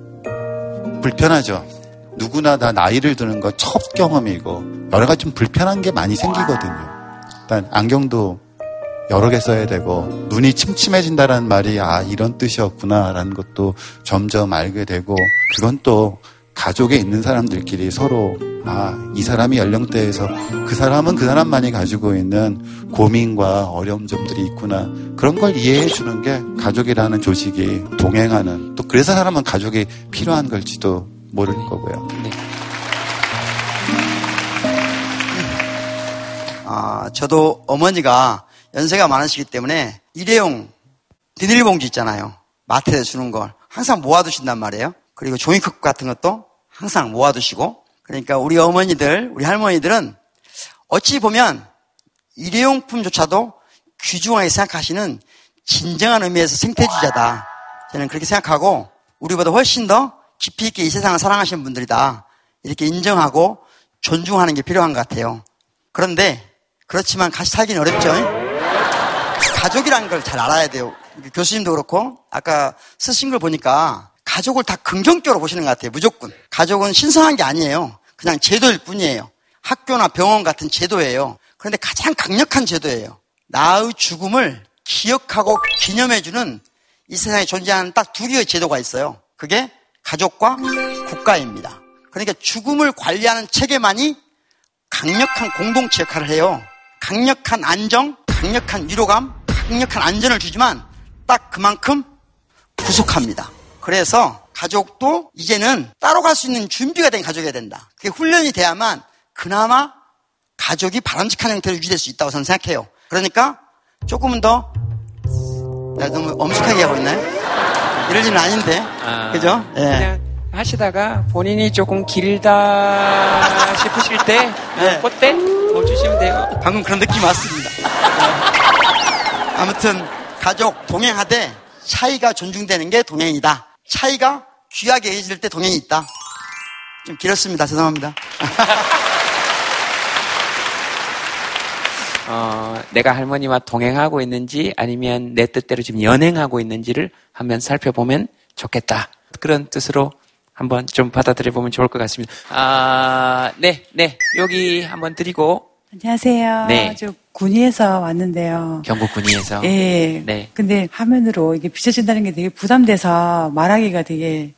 불편하죠. 누구나 다 나이를 드는 거 첫 경험이고 여러 가지 좀 불편한 게 많이 생기거든요. 일단 안경도 여러 개 써야 되고 눈이 침침해진다는 말이 아 이런 뜻이었구나라는 것도 점점 알게 되고 그건 또 가족에 있는 사람들끼리 서로 아 이 사람이 연령대에서 그 사람은 그 사람만이 가지고 있는 고민과 어려움 점들이 있구나 그런 걸 이해해 주는 게 가족이라는 조직이 동행하는 또 그래서 사람은 가족이 필요한 걸지도 모를 거고요. 아, 저도 어머니가 연세가 많으시기 때문에 일회용 비닐봉지 있잖아요. 마트에서 주는 걸 항상 모아두신단 말이에요. 그리고 종이컵 같은 것도 항상 모아두시고 그러니까 우리 어머니들, 우리 할머니들은 어찌 보면 일회용품조차도 귀중하게 생각하시는 진정한 의미에서 생태주자다. 저는 그렇게 생각하고 우리보다 훨씬 더 깊이 있게 이 세상을 사랑하시는 분들이다. 이렇게 인정하고 존중하는 게 필요한 것 같아요. 그런데 그렇지만 같이 살기는 어렵죠. 가족이라는 걸잘 알아야 돼요. 교수님도 그렇고 아까 쓰신 걸 보니까 가족을 다 긍정적으로 보시는 것 같아요. 무조건. 가족은 신성한 게 아니에요. 그냥 제도일 뿐이에요. 학교나 병원 같은 제도예요. 그런데 가장 강력한 제도예요. 나의 죽음을 기억하고 기념해주는 이 세상에 존재하는 딱 두 개의 제도가 있어요. 그게 가족과 국가입니다. 그러니까 죽음을 관리하는 체계만이 강력한 공동체 역할을 해요. 강력한 안정, 강력한 위로감, 강력한 안전을 주지만 딱 그만큼 부족합니다. 그래서 가족도 이제는 따로 갈 수 있는 준비가 된 가족이어야 된다. 그게 훈련이 돼야만 그나마 가족이 바람직한 형태로 유지될 수 있다고 저는 생각해요. 그러니까 조금은 더 내가 너무 엄숙하게 하고 있나요? 이럴 일은 아닌데. 아, 그죠? 예. 그냥 하시다가 본인이 조금 길다 싶으실 때 네. 그때 멈추시면 돼요. 방금 그런 느낌이 왔습니다. 네. 아무튼 가족 동행하되 차이가 존중되는 게 동행이다. 차이가 귀하게 여겨질 때 동행이 있다. 좀 길었습니다. 죄송합니다. 어, 내가 할머니와 동행하고 있는지 아니면 내 뜻대로 지금 연행하고 있는지를 한번 살펴보면 좋겠다. 그런 뜻으로 한번 좀 받아들여 보면 좋을 것 같습니다. 아, 네, 네. 여기 한번 드리고 안녕하세요. 네. 저 군위에서 왔는데요. 경북 군위에서 예. 네. 근데 화면으로 이게 비춰진다는 게 되게 부담돼서 말하기가 되게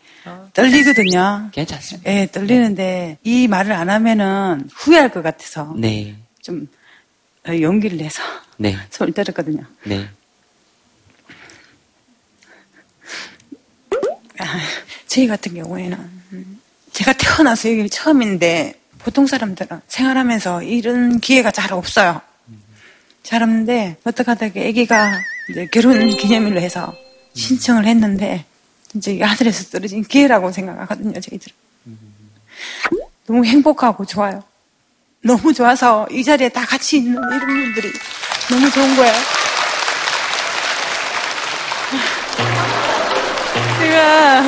떨리거든요. 괜찮습니다. 예, 떨리는데 이 말을 안 하면은 후회할 것 같아서 네. 좀 어, 용기를 내서 네. 손을 떨었거든요. 네. 아, 저희 같은 경우에는 음, 제가 태어나서 여기 처음인데 보통 사람들은 생활하면서 이런 기회가 잘 없어요. 잘 없는데 어떻게 하다가 아기가 이제 결혼 기념일로 해서 신청을 했는데 이제 하늘에서 떨어진 기회라고 생각하거든요, 저희들은. 너무 행복하고 좋아요. 너무 좋아서 이 자리에 다 같이 있는 이런 분들이 너무 좋은 거예요. 제가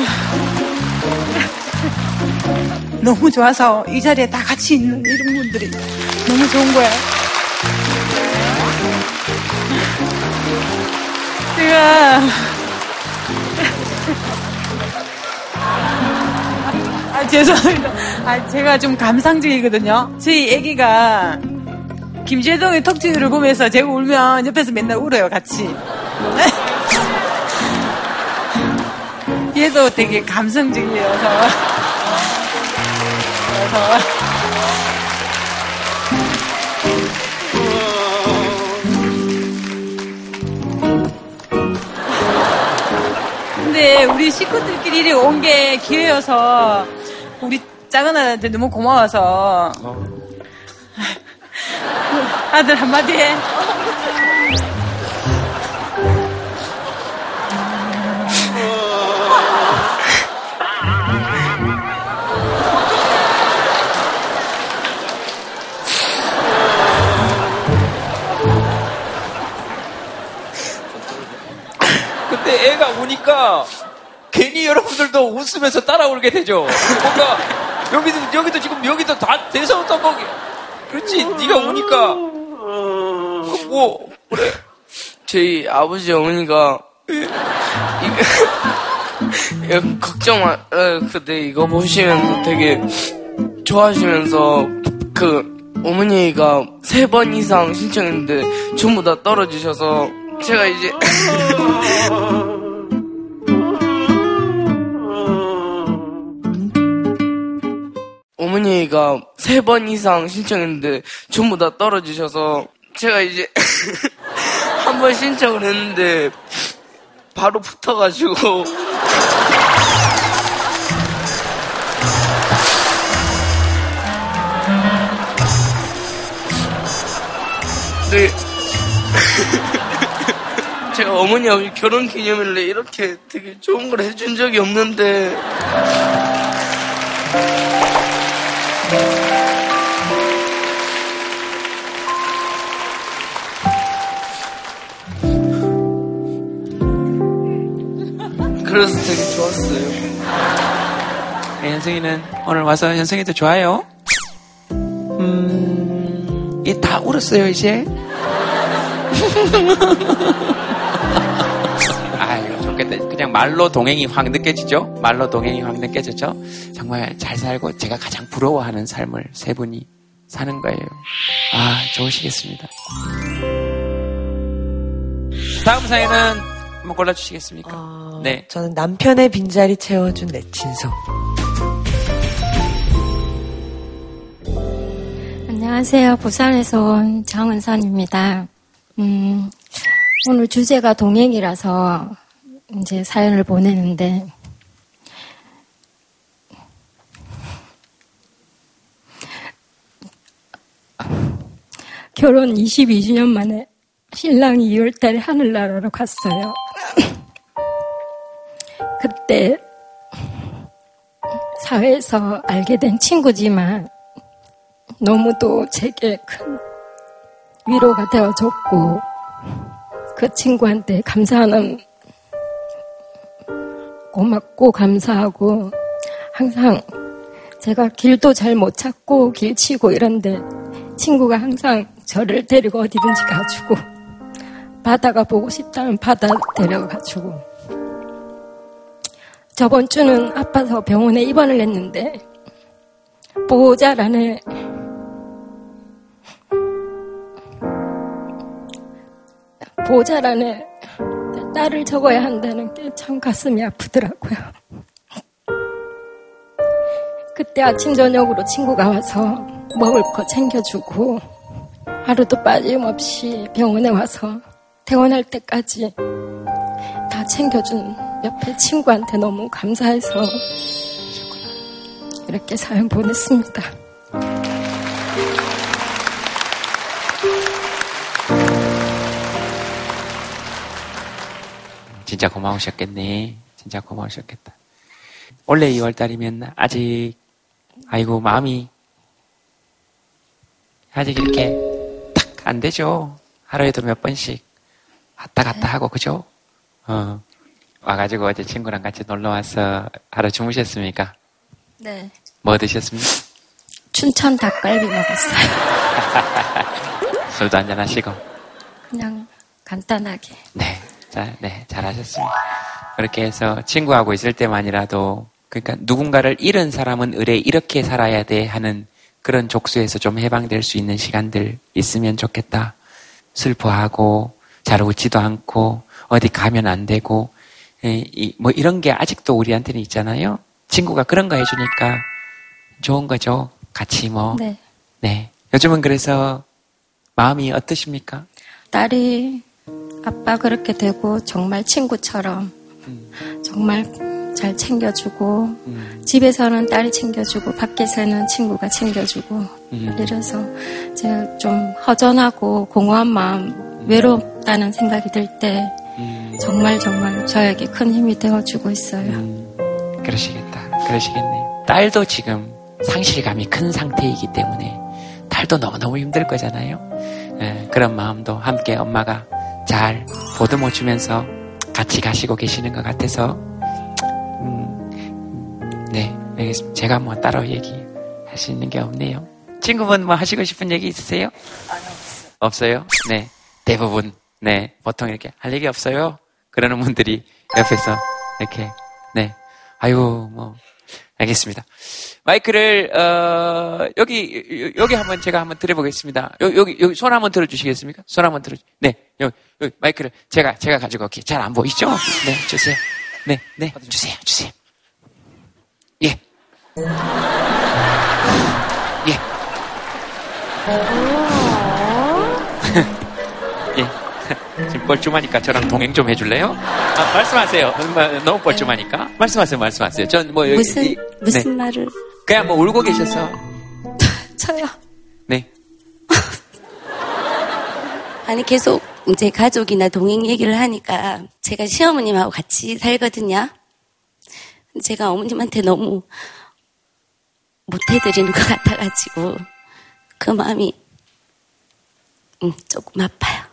너무 좋아서 이 자리에 다 같이 있는 이런 분들이 너무 좋은 거예요. 제가 아 죄송합니다. 아 제가 좀 감상적이거든요. 저희 애기가 김재동의 턱지를 보면서 제가 울면 옆에서 맨날 울어요 같이. 얘도 되게 감성적이어서 그래서 근데 우리 식구들끼리 온 게 기회여서 우리 작은 아들한테 너무 고마워서 아들 한마디 해. 근데 애가 우니까 괜히 여러분들도 웃으면서 따라 울게 되죠. 뭔가 여기도 여기도 지금 여기도 다 대성 떡볶이. 그렇지. 네가 우니까 그뭐 그래. 저희 아버지 어머니가 이거 걱정 마. 어, 근데 이거 보시면서 되게 좋아하시면서 그 어머니가 세 번 이상 신청했는데 전부 다 떨어지셔서 제가 이제 어머니가 세 번 이상 신청했는데 전부 다 떨어지셔서 제가 이제 한 번 신청을 했는데 바로 붙어가지고 어머니 아버지 결혼 기념일에 이렇게 되게 좋은 걸 해준 적이 없는데 그래서 되게 좋았어요. 네, 현승이는 오늘 와서 현승이도 좋아요. 음, 이다 울었어요 이제. 좋겠다. 그냥 말로 동행이 확 느껴지죠. 말로 동행이 확 느껴졌죠. 정말 잘 살고 제가 가장 부러워하는 삶을 세 분이 사는 거예요. 아 좋으시겠습니다. 다음 사연은 한번 골라주시겠습니까? 네. 저는 남편의 빈자리 채워준 내 친소. 안녕하세요. 부산에서 온 장은선입니다. 음, 오늘 주제가 동행이라서 이제 사연을 보내는데, 결혼 22주년 만에 신랑이 2월 달에 하늘나라로 갔어요. 그때 사회에서 알게 된 친구지만 너무도 제게 큰 위로가 되어줬고 그 친구한테 감사하는 고맙고 감사하고 항상 제가 길도 잘 못 찾고 길 치고 이런데 친구가 항상 저를 데리고 어디든지 가주고 바다가 보고 싶다면 바다 데려가주고. 저번 주는 아파서 병원에 입원을 했는데 보호자란에 보호자란에 딸을 적어야 한다는 게 참 가슴이 아프더라고요. 그때 아침 저녁으로 친구가 와서 먹을 거 챙겨주고 하루도 빠짐없이 병원에 와서 퇴원할 때까지 다 챙겨준 옆에 친구한테 너무 감사해서 이렇게 사연 보냈습니다. 진짜 고마우셨겠네. 진짜 고마우셨겠다. 원래 2월 달이면 아직 아이고 마음이 아직 이렇게 딱안 되죠. 하루에도 몇 번씩 왔다 갔다 하고 그죠? 어. 와가지고 어제 친구랑 같이 놀러 와서 하루 주무셨습니까? 네. 뭐 드셨습니까? 춘천 닭갈비 먹었어요. 술도 한잔 하시고. 그냥 간단하게. 네. 자, 네. 잘하셨습니다. 그렇게 해서 친구하고 있을 때만이라도 그러니까 누군가를 잃은 사람은 의뢰 이렇게 살아야 돼 하는 그런 족수에서 좀 해방될 수 있는 시간들 있으면 좋겠다. 슬퍼하고 잘 웃지도 않고 어디 가면 안 되고 에, 이, 뭐 이런 게 아직도 우리한테는 있잖아요. 친구가 그런 거 해주니까 좋은 거죠. 같이 뭐. 네. 네. 요즘은 그래서 마음이 어떠십니까? 딸이 아빠 그렇게 되고 정말 친구처럼 정말 잘 챙겨주고 집에서는 딸이 챙겨주고 밖에서는 친구가 챙겨주고 음. 이래서 제가 좀 허전하고 공허한 마음 외롭다는 생각이 들 때 정말 정말 저에게 큰 힘이 되어주고 있어요. 그러시겠다. 그러시겠네요. 딸도 지금 상실감이 큰 상태이기 때문에 딸도 너무너무 힘들 거잖아요. 예, 그런 마음도 함께 엄마가 잘 보듬어 주면서 같이 가시고 계시는 것 같아서 음, 네, 알겠습니다. 제가 뭐 따로 얘기할 수 있는 게 없네요. 친구분 뭐 하시고 싶은 얘기 있으세요? 없어요? 네. 대부분, 네. 보통 이렇게 할 얘기 없어요? 그러는 분들이 옆에서 이렇게, 네. 아유, 뭐. 알겠습니다. 마이크를, 어, 여기, 여기 한번 제가 한번 들어보겠습니다. 여기, 여기, 여기 손 한번 들어주시겠습니까? 손 한번 들어, 네. 여기, 여기 마이크를 제가, 제가 가지고 올게요. 잘 안 보이죠? 네, 주세요. 네, 네. 주세요, 주세요. 예. 예. 예. 지금 뻘쭘하니까 저랑 동행 좀 해줄래요? 아, 말씀하세요. 마- 너무 뻘쭘하니까. 말씀하세요, 말씀하세요. 전 뭐, 여기. 무슨 이- 무슨 네. 말을 그냥 뭐 울고 계셔서. 쳐요? 네. 아니 계속 이 제 가족이나 동행 얘기를 하니까 제가 시어머님하고 같이 살거든요. 제가 어머님한테 너무 못해드리는 것 같아가지고 그 마음이 음, 조금 아파요.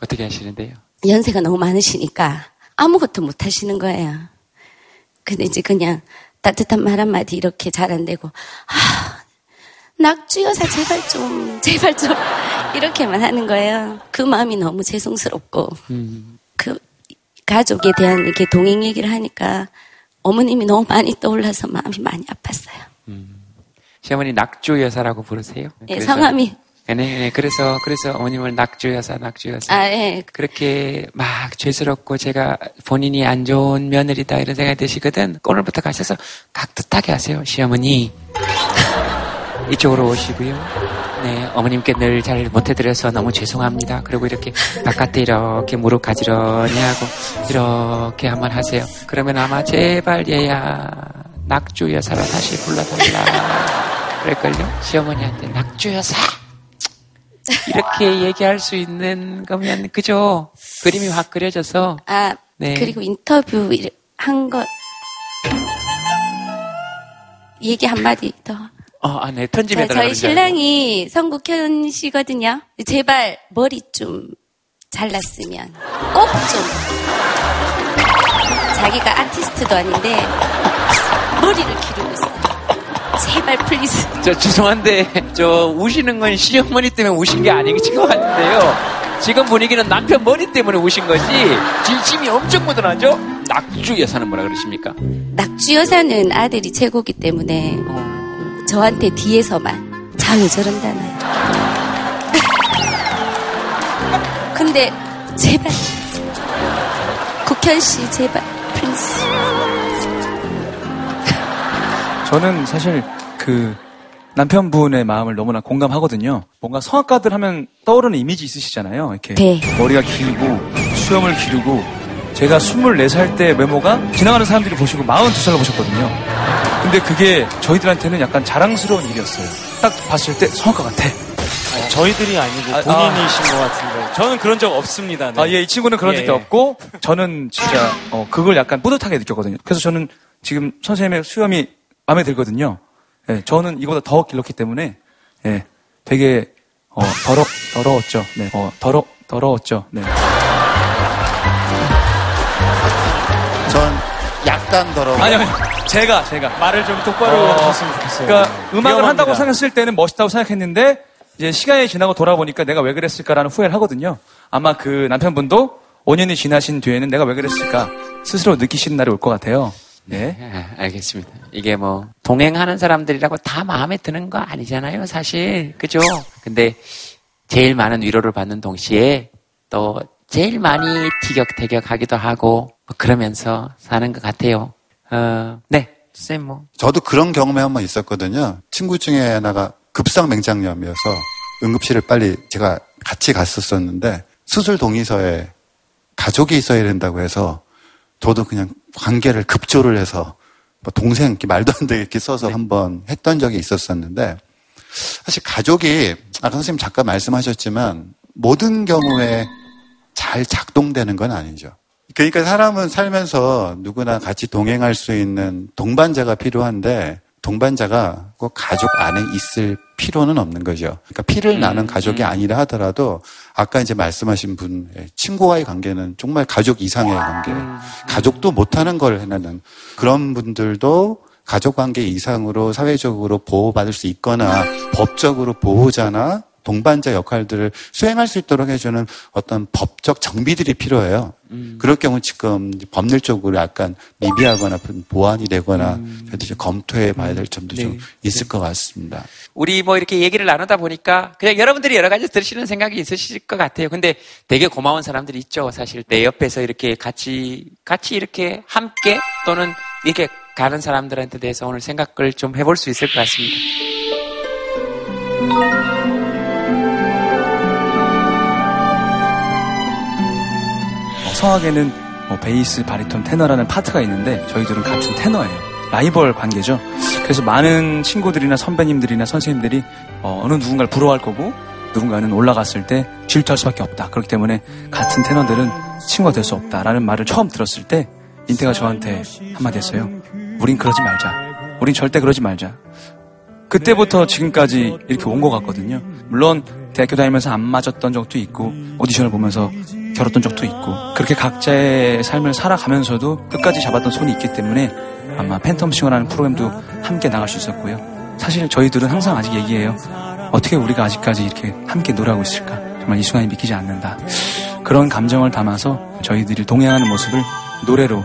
어떻게 하시는데요? 연세가 너무 많으시니까 아무것도 못 하시는 거예요. 근데 이제 그냥 따뜻한 말 한마디 이렇게 잘 안 되고, 아, 낙주 여사 제발 좀, 제발 좀, 이렇게만 하는 거예요. 그 마음이 너무 죄송스럽고, 그 가족에 대한 이렇게 동행 얘기를 하니까 어머님이 너무 많이 떠올라서 마음이 많이 아팠어요. 시어머니 낙주 여사라고 부르세요? 예, 그래서- 성함이. 네, 네, 그래서, 그래서 어머님을 낙주 여사, 낙주 여사. 아, 예. 그렇게 막 죄스럽고 제가 본인이 안 좋은 며느리다 이런 생각이 드시거든. 오늘부터 가셔서 깍듯하게 하세요. 시어머니. 이쪽으로 오시고요. 네, 어머님께 늘 잘 못해드려서 너무 죄송합니다. 그리고 이렇게 바깥에 이렇게 무릎 가지런히 하고 이렇게 한번 하세요. 그러면 아마 제발 얘야 낙주 여사로 다시 불러달라. 그럴걸요? 시어머니한테 낙주 여사! 이렇게 얘기할 수 있는 거면 그죠? 그림이 확 그려져서 아, 네. 그리고 인터뷰 한 거, 얘기 한 마디 더. 어, 아, 네, 편집해 자, 달라고 저희 신랑이 성국현 씨거든요. 제발 머리 좀 잘랐으면 꼭 좀. 자기가 아티스트도 아닌데 머리를 기르고 있어요. 제발 please. 저 죄송한데 저 우시는 건 시어머니 때문에 우신 게 아닌 것 같은데요. 지금 분위기는 남편 머리 때문에 우신 거지 진심이 엄청 묻어나죠? 낙주 여사는 뭐라 그러십니까? 낙주 여사는 아들이 최고기 때문에 저한테 뒤에서만 자유 저런다나요. 근데 제발 국현 씨 제발 please. 저는 사실 그 남편분의 마음을 너무나 공감하거든요. 뭔가 성악가들 하면 떠오르는 이미지 있으시잖아요. 이렇게 네. 머리가 길고 수염을 기르고 제가 24살 때 외모가 지나가는 사람들이 보시고 42살로 보셨거든요. 근데 그게 저희들한테는 약간 자랑스러운 일이었어요. 딱 봤을 때 성악가 같아. 저희들이 아니고 아, 본인이신 것 같은데 저는 그런 적 없습니다. 네. 아, 예, 이 친구는 그런 예, 적이 예. 없고, 저는 진짜, 어, 그걸 약간 뿌듯하게 느꼈거든요. 그래서 저는 지금 선생님의 수염이 마음에 들거든요. 예, 저는 이거보다 더 길렀기 때문에, 예, 되게 어, 더러 더러웠죠. 네, 어, 더러 더러웠죠. 네. 약간 더러워. 아니요, 제가 제가 말을 좀 똑바로 어, 하셨으면 좋겠어요. 그러니까 음악을 위험합니다. 한다고 생각했을 때는 멋있다고 생각했는데 이제 시간이 지나고 돌아보니까 내가 왜 그랬을까라는 후회를 하거든요. 아마 그 남편분도 5년이 지나신 뒤에는 내가 왜 그랬을까 스스로 느끼시는 날이 올 것 같아요. 네. 네, 알겠습니다. 이게 뭐 동행하는 사람들이라고 다 마음에 드는 거 아니잖아요, 사실. 그죠? 근데 제일 많은 위로를 받는 동시에 또 제일 많이 티격태격하기도 하고 뭐 그러면서 사는 것 같아요. 어, 네, 쌤 뭐. 저도 그런 경험이 한 번 있었거든요. 친구 중에 하나가 급성 맹장염이어서 응급실을 빨리 제가 같이 갔었었는데 수술 동의서에 가족이 있어야 된다고 해서 저도 그냥 관계를 급조를 해서 뭐 동생 이렇게 말도 안 되게 이렇게 써서 한번 했던 적이 있었었는데 사실 가족이 아까 선생님 잠깐 말씀하셨지만 모든 경우에 잘 작동되는 건 아니죠. 그러니까 사람은 살면서 누구나 같이 동행할 수 있는 동반자가 필요한데 동반자가 꼭 가족 안에 있을 필요는 없는 거죠. 그러니까 피를 나는 가족이 아니라 하더라도 아까 이제 말씀하신 분 친구와의 관계는 정말 가족 이상의 관계. 가족도 못하는 걸 해내는 그런 분들도 가족 관계 이상으로 사회적으로 보호받을 수 있거나 법적으로 보호자나 동반자 역할들을 수행할 수 있도록 해주는 어떤 법적 정비들이 필요해요. 그럴 경우 지금 법률적으로 약간 미비하거나 보완이 되거나 이제 검토해 봐야 될 점도 좀 있을 것 같습니다. 우리 뭐 이렇게 얘기를 나누다 보니까 그냥 여러분들이 여러 가지 들으시는 생각이 있으실 것 같아요. 근데 되게 고마운 사람들이 있죠. 사실 내 옆에서 이렇게 같이 같이 이렇게 함께 또는 이렇게 가는 사람들한테 대해서 오늘 생각을 좀 해볼 수 있을 것 같습니다. 어, 성악에는 뭐 베이스, 바리톤, 테너라는 파트가 있는데 저희들은 같은 테너예요. 라이벌 관계죠. 그래서 많은 친구들이나 선배님들이나 선생님들이 어, 느 누군가를 부러워할 거고 누군가는 올라갔을 때 질투할 수밖에 없다. 그렇기 때문에 같은 테너들은 친구가 될 수 없다라는 말을 처음 들었을 때 인태가 저한테 한마디 했어요. 우린 그러지 말자. 우린 절대 그러지 말자. 그때부터 지금까지 이렇게 온 것 같거든요. 물론 대학교 다니면서 안 맞았던 적도 있고 오디션을 보면서 결었던 적도 있고 그렇게 각자의 삶을 살아가면서도 끝까지 잡았던 손이 있기 때문에 아마 팬텀 싱어라는 프로그램도 함께 나갈 수 있었고요. 사실 저희들은 항상 아직 얘기해요. 어떻게 우리가 아직까지 이렇게 함께 노래하고 있을까? 정말 이 순간이 믿기지 않는다. 그런 감정을 담아서 저희들이 동행하는 모습을 노래로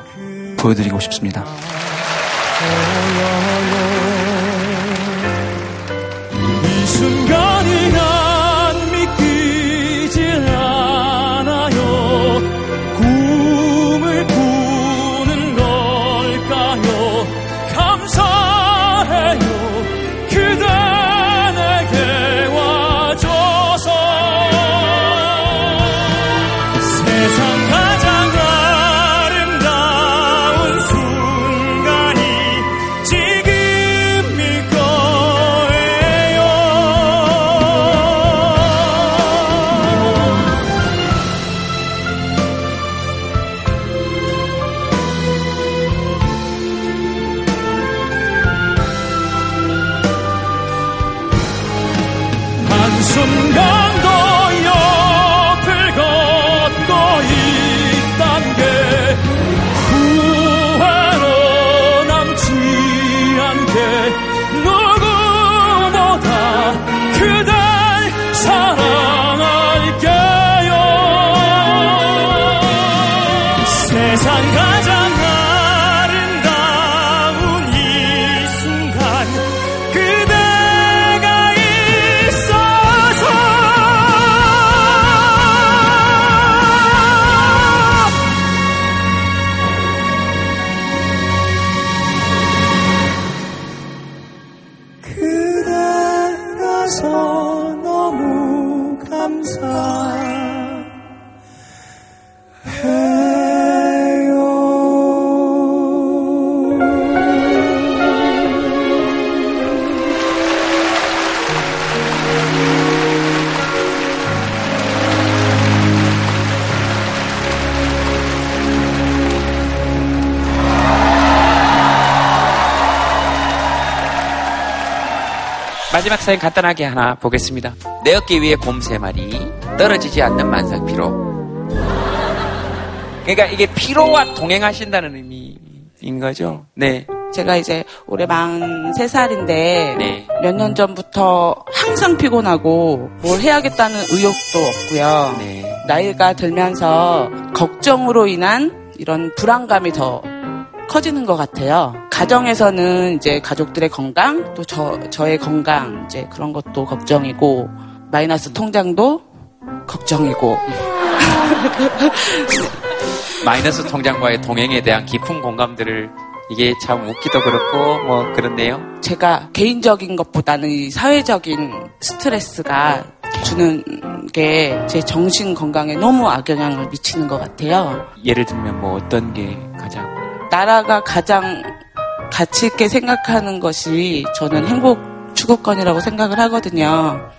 보여드리고 싶습니다. 마지막 사연 간단하게 하나 보겠습니다. 내 어깨 위에 곰 세 마리, 떨어지지 않는 만상 피로. 그러니까 이게 피로와 동행하신다는 의미인 거죠. 네. 제가 이제 올해 만 3살인데 네. 몇년 전부터 항상 피곤하고 뭘 해야겠다는 의욕도 없고요. 네. 나이가 들면서 걱정으로 인한 이런 불안감이 더 커지는 것 같아요. 가정에서는 이제 가족들의 건강, 또 저, 저의 건강, 이제 그런 것도 걱정이고, 마이너스 통장도 걱정이고. 마이너스 통장과의 동행에 대한 깊은 공감들을 이게 참 웃기도 그렇고 뭐 그렇네요. 제가 개인적인 것보다는 이 사회적인 스트레스가 주는 게 제 정신 건강에 너무 악영향을 미치는 것 같아요. 예를 들면 뭐 어떤 게 가장 나라가 가장 가치 있게 생각하는 것이 저는 행복 추구권이라고 생각을 하거든요.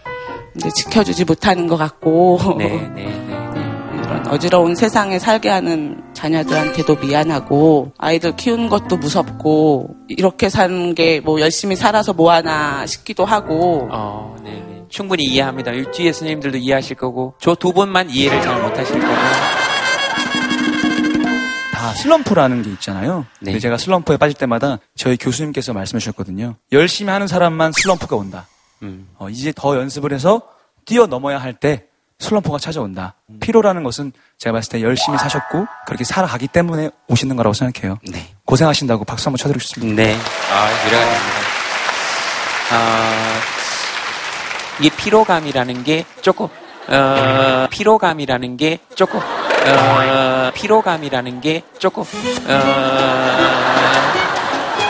근데 지켜주지 못하는 것 같고 네, 네, 네. 이런 어지러운 세상에 살게 하는 자녀들한테도 미안하고 아이들 키우는 것도 무섭고 이렇게 사는 게 뭐 열심히 살아서 뭐하나 싶기도 하고 어, 네, 네. 충분히 이해합니다. 이 뒤에 선생님들도 이해하실 거고 저 두 분만 이해를 잘 못하실 거고 다 슬럼프라는 게 있잖아요. 네. 근데 제가 슬럼프에 빠질 때마다 저희 교수님께서 말씀해 주셨거든요. 열심히 하는 사람만 슬럼프가 온다. 음. 어, 이제 더 연습을 해서 뛰어넘어야 할 때 슬럼프가 찾아온다. 음. 피로라는 것은 제가 봤을 때 열심히 사셨고 그렇게 살아가기 때문에 오시는 거라고 생각해요. 고생하신다고 박수 한번 쳐드리고 싶습니다. 네. 아, 됩니다. 아, 이게 피로감이라는 게 조금, 어, 피로감이라는 게 조금, 어, 피로감이라는 게 조금, 어,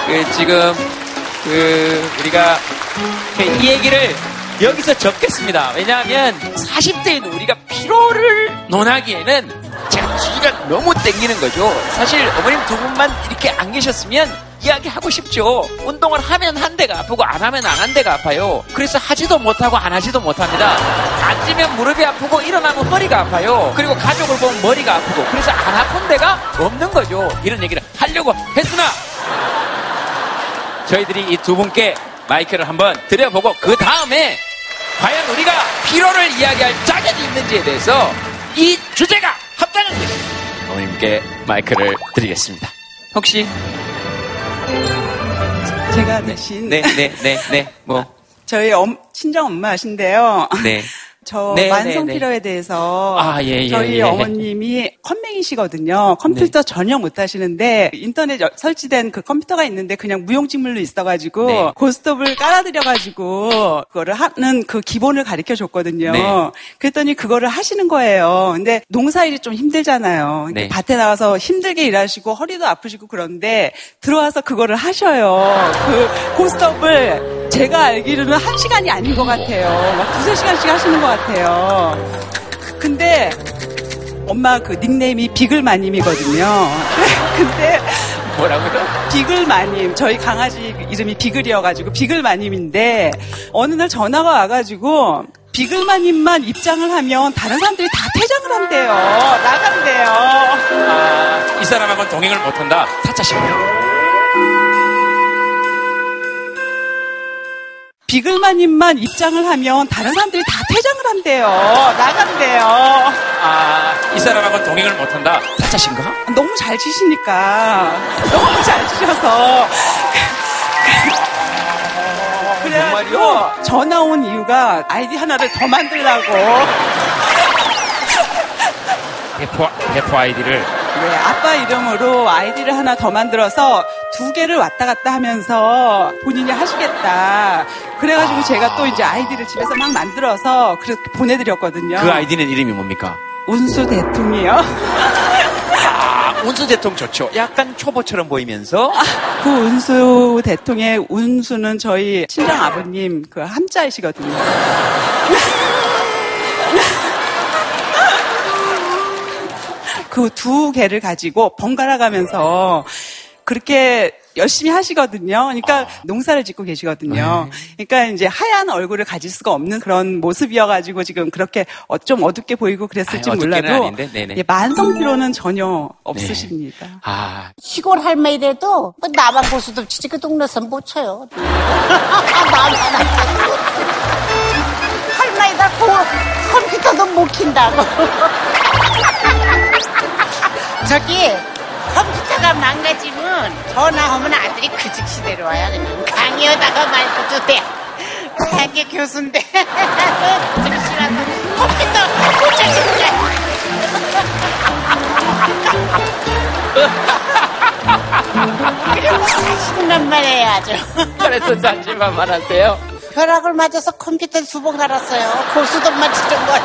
그, 지금, 그, 우리가, 그이 얘기를 여기서 적겠습니다. 왜냐하면 40대인 우리가 피로를 논하기에는 제가 뒤가 너무 땡기는 거죠. 사실 어머님 두 분만 이렇게 안 계셨으면 이야기하고 싶죠. 운동을 하면 한 대가 아프고 안 하면 안 한 대가 아파요. 그래서 하지도 못하고 안 하지도 못합니다. 앉으면 무릎이 아프고 일어나면 허리가 아파요. 그리고 가족을 보면 머리가 아프고 그래서 안 아픈 데가 없는 거죠. 이런 얘기를 하려고 했으나 저희들이 이 두 분께 마이크를 한번 드려보고 그 다음에 과연 우리가 피로를 이야기할 자격이 있는지에 대해서 이 주제가 합당한지 어머님께 마이크를 드리겠습니다. 혹시 제가 대신 네, 네, 네, 네, 뭐, 저희 엄- 친정 엄마신데요. 네. 저 네, 만성 네, 네. 피로에 대해서 아, 예, 예, 저희 예. 어머님이 컴맹이시거든요. 컴퓨터 전혀 못 하시는데 인터넷 여- 설치된 그 컴퓨터가 있는데 그냥 무용직물로 있어가지고 네. 고스톱을 깔아드려가지고 그거를 하는 그 기본을 가르쳐 줬거든요. 네. 그랬더니 그거를 하시는 거예요. 근데 농사일이 좀 힘들잖아요. 네. 밭에 나가서 힘들게 일하시고 허리도 아프시고 그런데 들어와서 그거를 하셔요. 그 고스톱을 제가 알기로는 한 시간이 아닌 것 같아요. 막 두세 시간씩 하시는 것 같아요. 근데 엄마 그 닉네임이 비글마님이거든요. 근데 뭐라고요? 비글마님 저희 강아지 이름이 비글이어가지고 비글마님인데 어느 날 전화가 와가지고 비글마님만 입장을 하면 다른 사람들이 다 퇴장을 한대요. 나간대요. 아, 이 사람하고는 동행을 못한다. 타짜시고요. 비글마님만 입장을 하면 다른 사람들이 다 퇴장을 한대요. 나간대요. 아, 이 사람하고는 동행을 못한다. 타짜신가? 너무 잘 치시니까. 너무 잘 치셔서. 그래가지고 전화 온 이유가 아이디 하나를 더 만들라고. 배포, 배포 아이디를. 네, 아빠 이름으로 아이디를 하나 더 만들어서 두 개를 왔다 갔다 하면서 본인이 하시겠다. 그래가지고 제가 또 이제 아이디를 집에서 막 만들어서 그렇게 보내드렸거든요. 그 아이디는 이름이 뭡니까? 운수 대통이요. 아, 운수 대통 좋죠. 약간 초보처럼 보이면서. 그 운수 대통의 운수는 저희 친정 아버님 그 함자이시거든요. 그 두 개를 가지고 번갈아 가면서 그렇게 열심히 하시거든요. 그러니까 농사를 짓고 계시거든요. 그러니까 이제 하얀 얼굴을 가질 수가 없는 그런 모습이어가지고 지금 그렇게 어, 좀 어둡게 보이고 그랬을지 어둡게는 몰라도. 예, 만성 피로는 전혀 없으십니다. 아, 시골 할머니래도 뭐 나만 볼 수도 없지 그 동네에서 못 쳐요. 할머니가 그 컴퓨터도 못 킨다고. 저기 컴퓨터가 망가지면 전화하면 아들이 그 즉시 데려와야 그냥 강의하다가 말고도 돼. 대학교 교수인데 잠시라도 컴퓨터 고쳐주고 그리고 말이에요 아주. 그래서 잠시만 말하세요. 벼락을 맞아서 컴퓨터 두 번 갈았어요. 고수들만 치는 걸.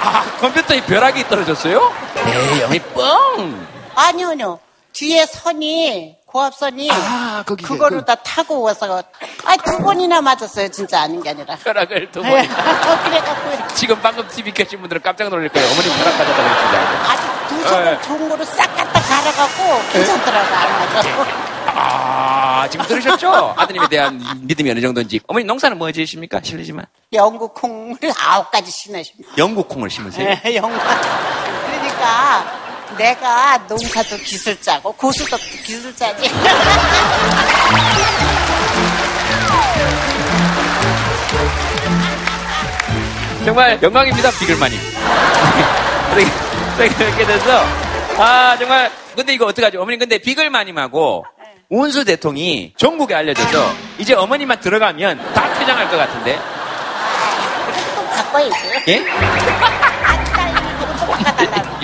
아, 컴퓨터에 벼락이 떨어졌어요? 에이, 어머니 뻥! 아니요, 아니요. 뒤에 선이, 고압선이, 거기, 그거를 다 타고 와서, 아, 두 번이나 맞았어요. 진짜 아닌 게 아니라. 벼락을 두 네. 번. 그래갖고, 지금 방금 TV 켜신 분들은 깜짝 놀랄 거예요. 어머니 벼락 맞았다고 했습니다. 아주 두 손을 네. 좋은 거로 싹 갖다 갈아갖고, 괜찮더라고, 안 맞아. 아, 지금 들으셨죠? 아드님에 대한 믿음이 어느 정도인지. 어머니 농사는 뭐 지으십니까? 실례지만. 영국 콩을 아홉 가지 심으십니다. 영국 콩을 심으세요? 네, 영국. 그러니까, 내가 농사도 기술자고, 고수도 기술자지. 정말 영광입니다, 비글마님. 그렇게 돼서, 아, 정말, 근데 이거 어떡하죠? 어머님, 근데 비글마님하고 운수 대통이 전국에 알려져서 이제 어머니만 들어가면 다 퇴장할 것 같은데. 바꿔야죠. 예?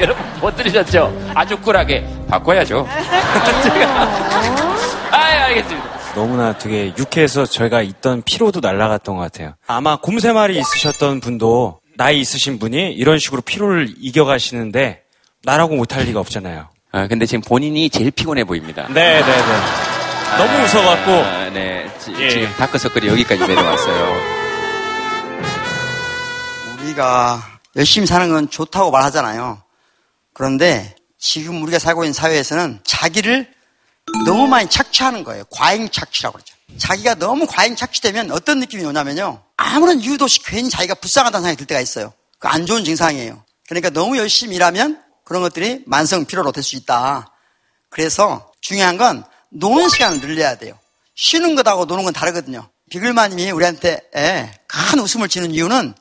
여러분 못 들으셨죠? 아주 쿨하게 바꿔야죠. 아, 알겠습니다. 너무나 되게 유쾌해서 저희가 있던 피로도 날라갔던 것 같아요. 아마 곰새말이 있으셨던 분도 나이 있으신 분이 이런 식으로 피로를 이겨가시는데 나라고 못할 리가 없잖아요. 아, 근데 지금 본인이 제일 피곤해 보입니다. 네, 네, 네. 너무 웃어갖고. 아, 네. 지, 금 다크서클이 여기까지 내려왔어요. 우리가 열심히 사는 건 좋다고 말하잖아요. 그런데 지금 우리가 살고 있는 사회에서는 자기를 너무 많이 착취하는 거예요. 과잉 착취라고 그러죠. 자기가 너무 과잉 착취되면 어떤 느낌이 오냐면요. 아무런 이유도 없이 괜히 자기가 불쌍하다는 생각이 들 때가 있어요. 그 안 좋은 증상이에요. 그러니까 너무 열심히 일하면 그런 것들이 만성 피로로 될 수 있다. 그래서 중요한 건 노는 시간을 늘려야 돼요. 쉬는 것하고 노는 건 다르거든요. 비글마님이 우리한테 예, 큰 웃음을 주는 이유는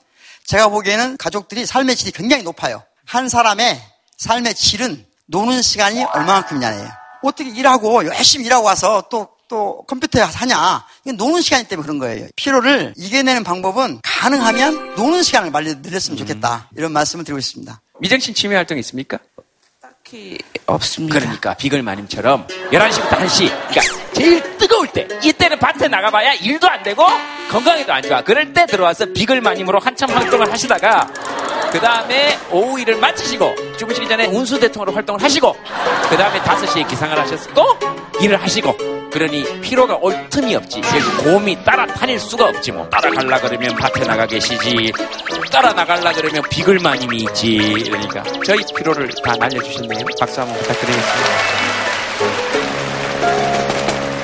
제가 보기에는 가족들이 삶의 질이 굉장히 높아요. 한 사람의 삶의 질은 노는 시간이 얼마만큼이냐예요. 어떻게 일하고 열심히 일하고 와서 또, 또 컴퓨터에 하냐. 이건 노는 시간이기 때문에 그런 거예요. 피로를 이겨내는 방법은 가능하면 노는 시간을 많이 늘렸으면 좋겠다. 이런 말씀을 드리고 있습니다. 미정 씨 취미 활동 있습니까? 없습니다. 그러니까 비글마님처럼 11시부터 1시 그러니까 제일 뜨거울 때 이때는 밭에 나가봐야 일도 안 되고 건강에도 안 좋아 그럴 때 들어와서 비글마님으로 한참 활동을 하시다가 그 다음에 오후 일을 마치시고 주무시기 전에 운수 대통으로 활동을 하시고 그 다음에 5시에 기상을 하셨고 일을 하시고 그러니 피로가 올 틈이 없지. 곰이 따라 다닐 수가 없지 뭐. 따라갈라 그러면 밭에 나가 계시지. 따라 나갈라 그러면 비글마님이 있지. 그러니까 저희 피로를 다 날려주셨네요. 박수 한번 부탁드리겠습니다.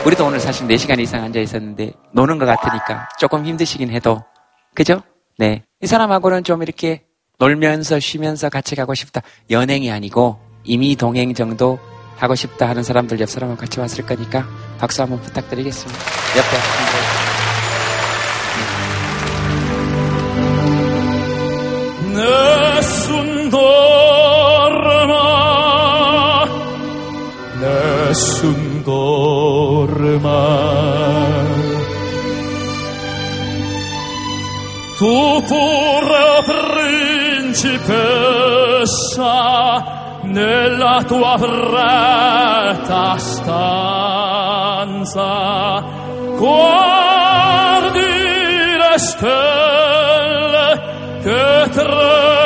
우리도 오늘 사실 4시간 이상 앉아 있었는데 노는 것 같으니까 조금 힘드시긴 해도. 그죠? 네. 이 사람하고는 좀 이렇게 놀면서 쉬면서 같이 가고 싶다. 연행이 아니고 이미 동행 정도 하고 싶다 하는 사람들 옆 사람하고 같이 왔을 거니까 박수 한번 부탁드리겠습니다. 옆에 Nessun dorma, nessun dorma. Tu pure, o principessa, nella tua fretta stanza, guardi le stelle che tremano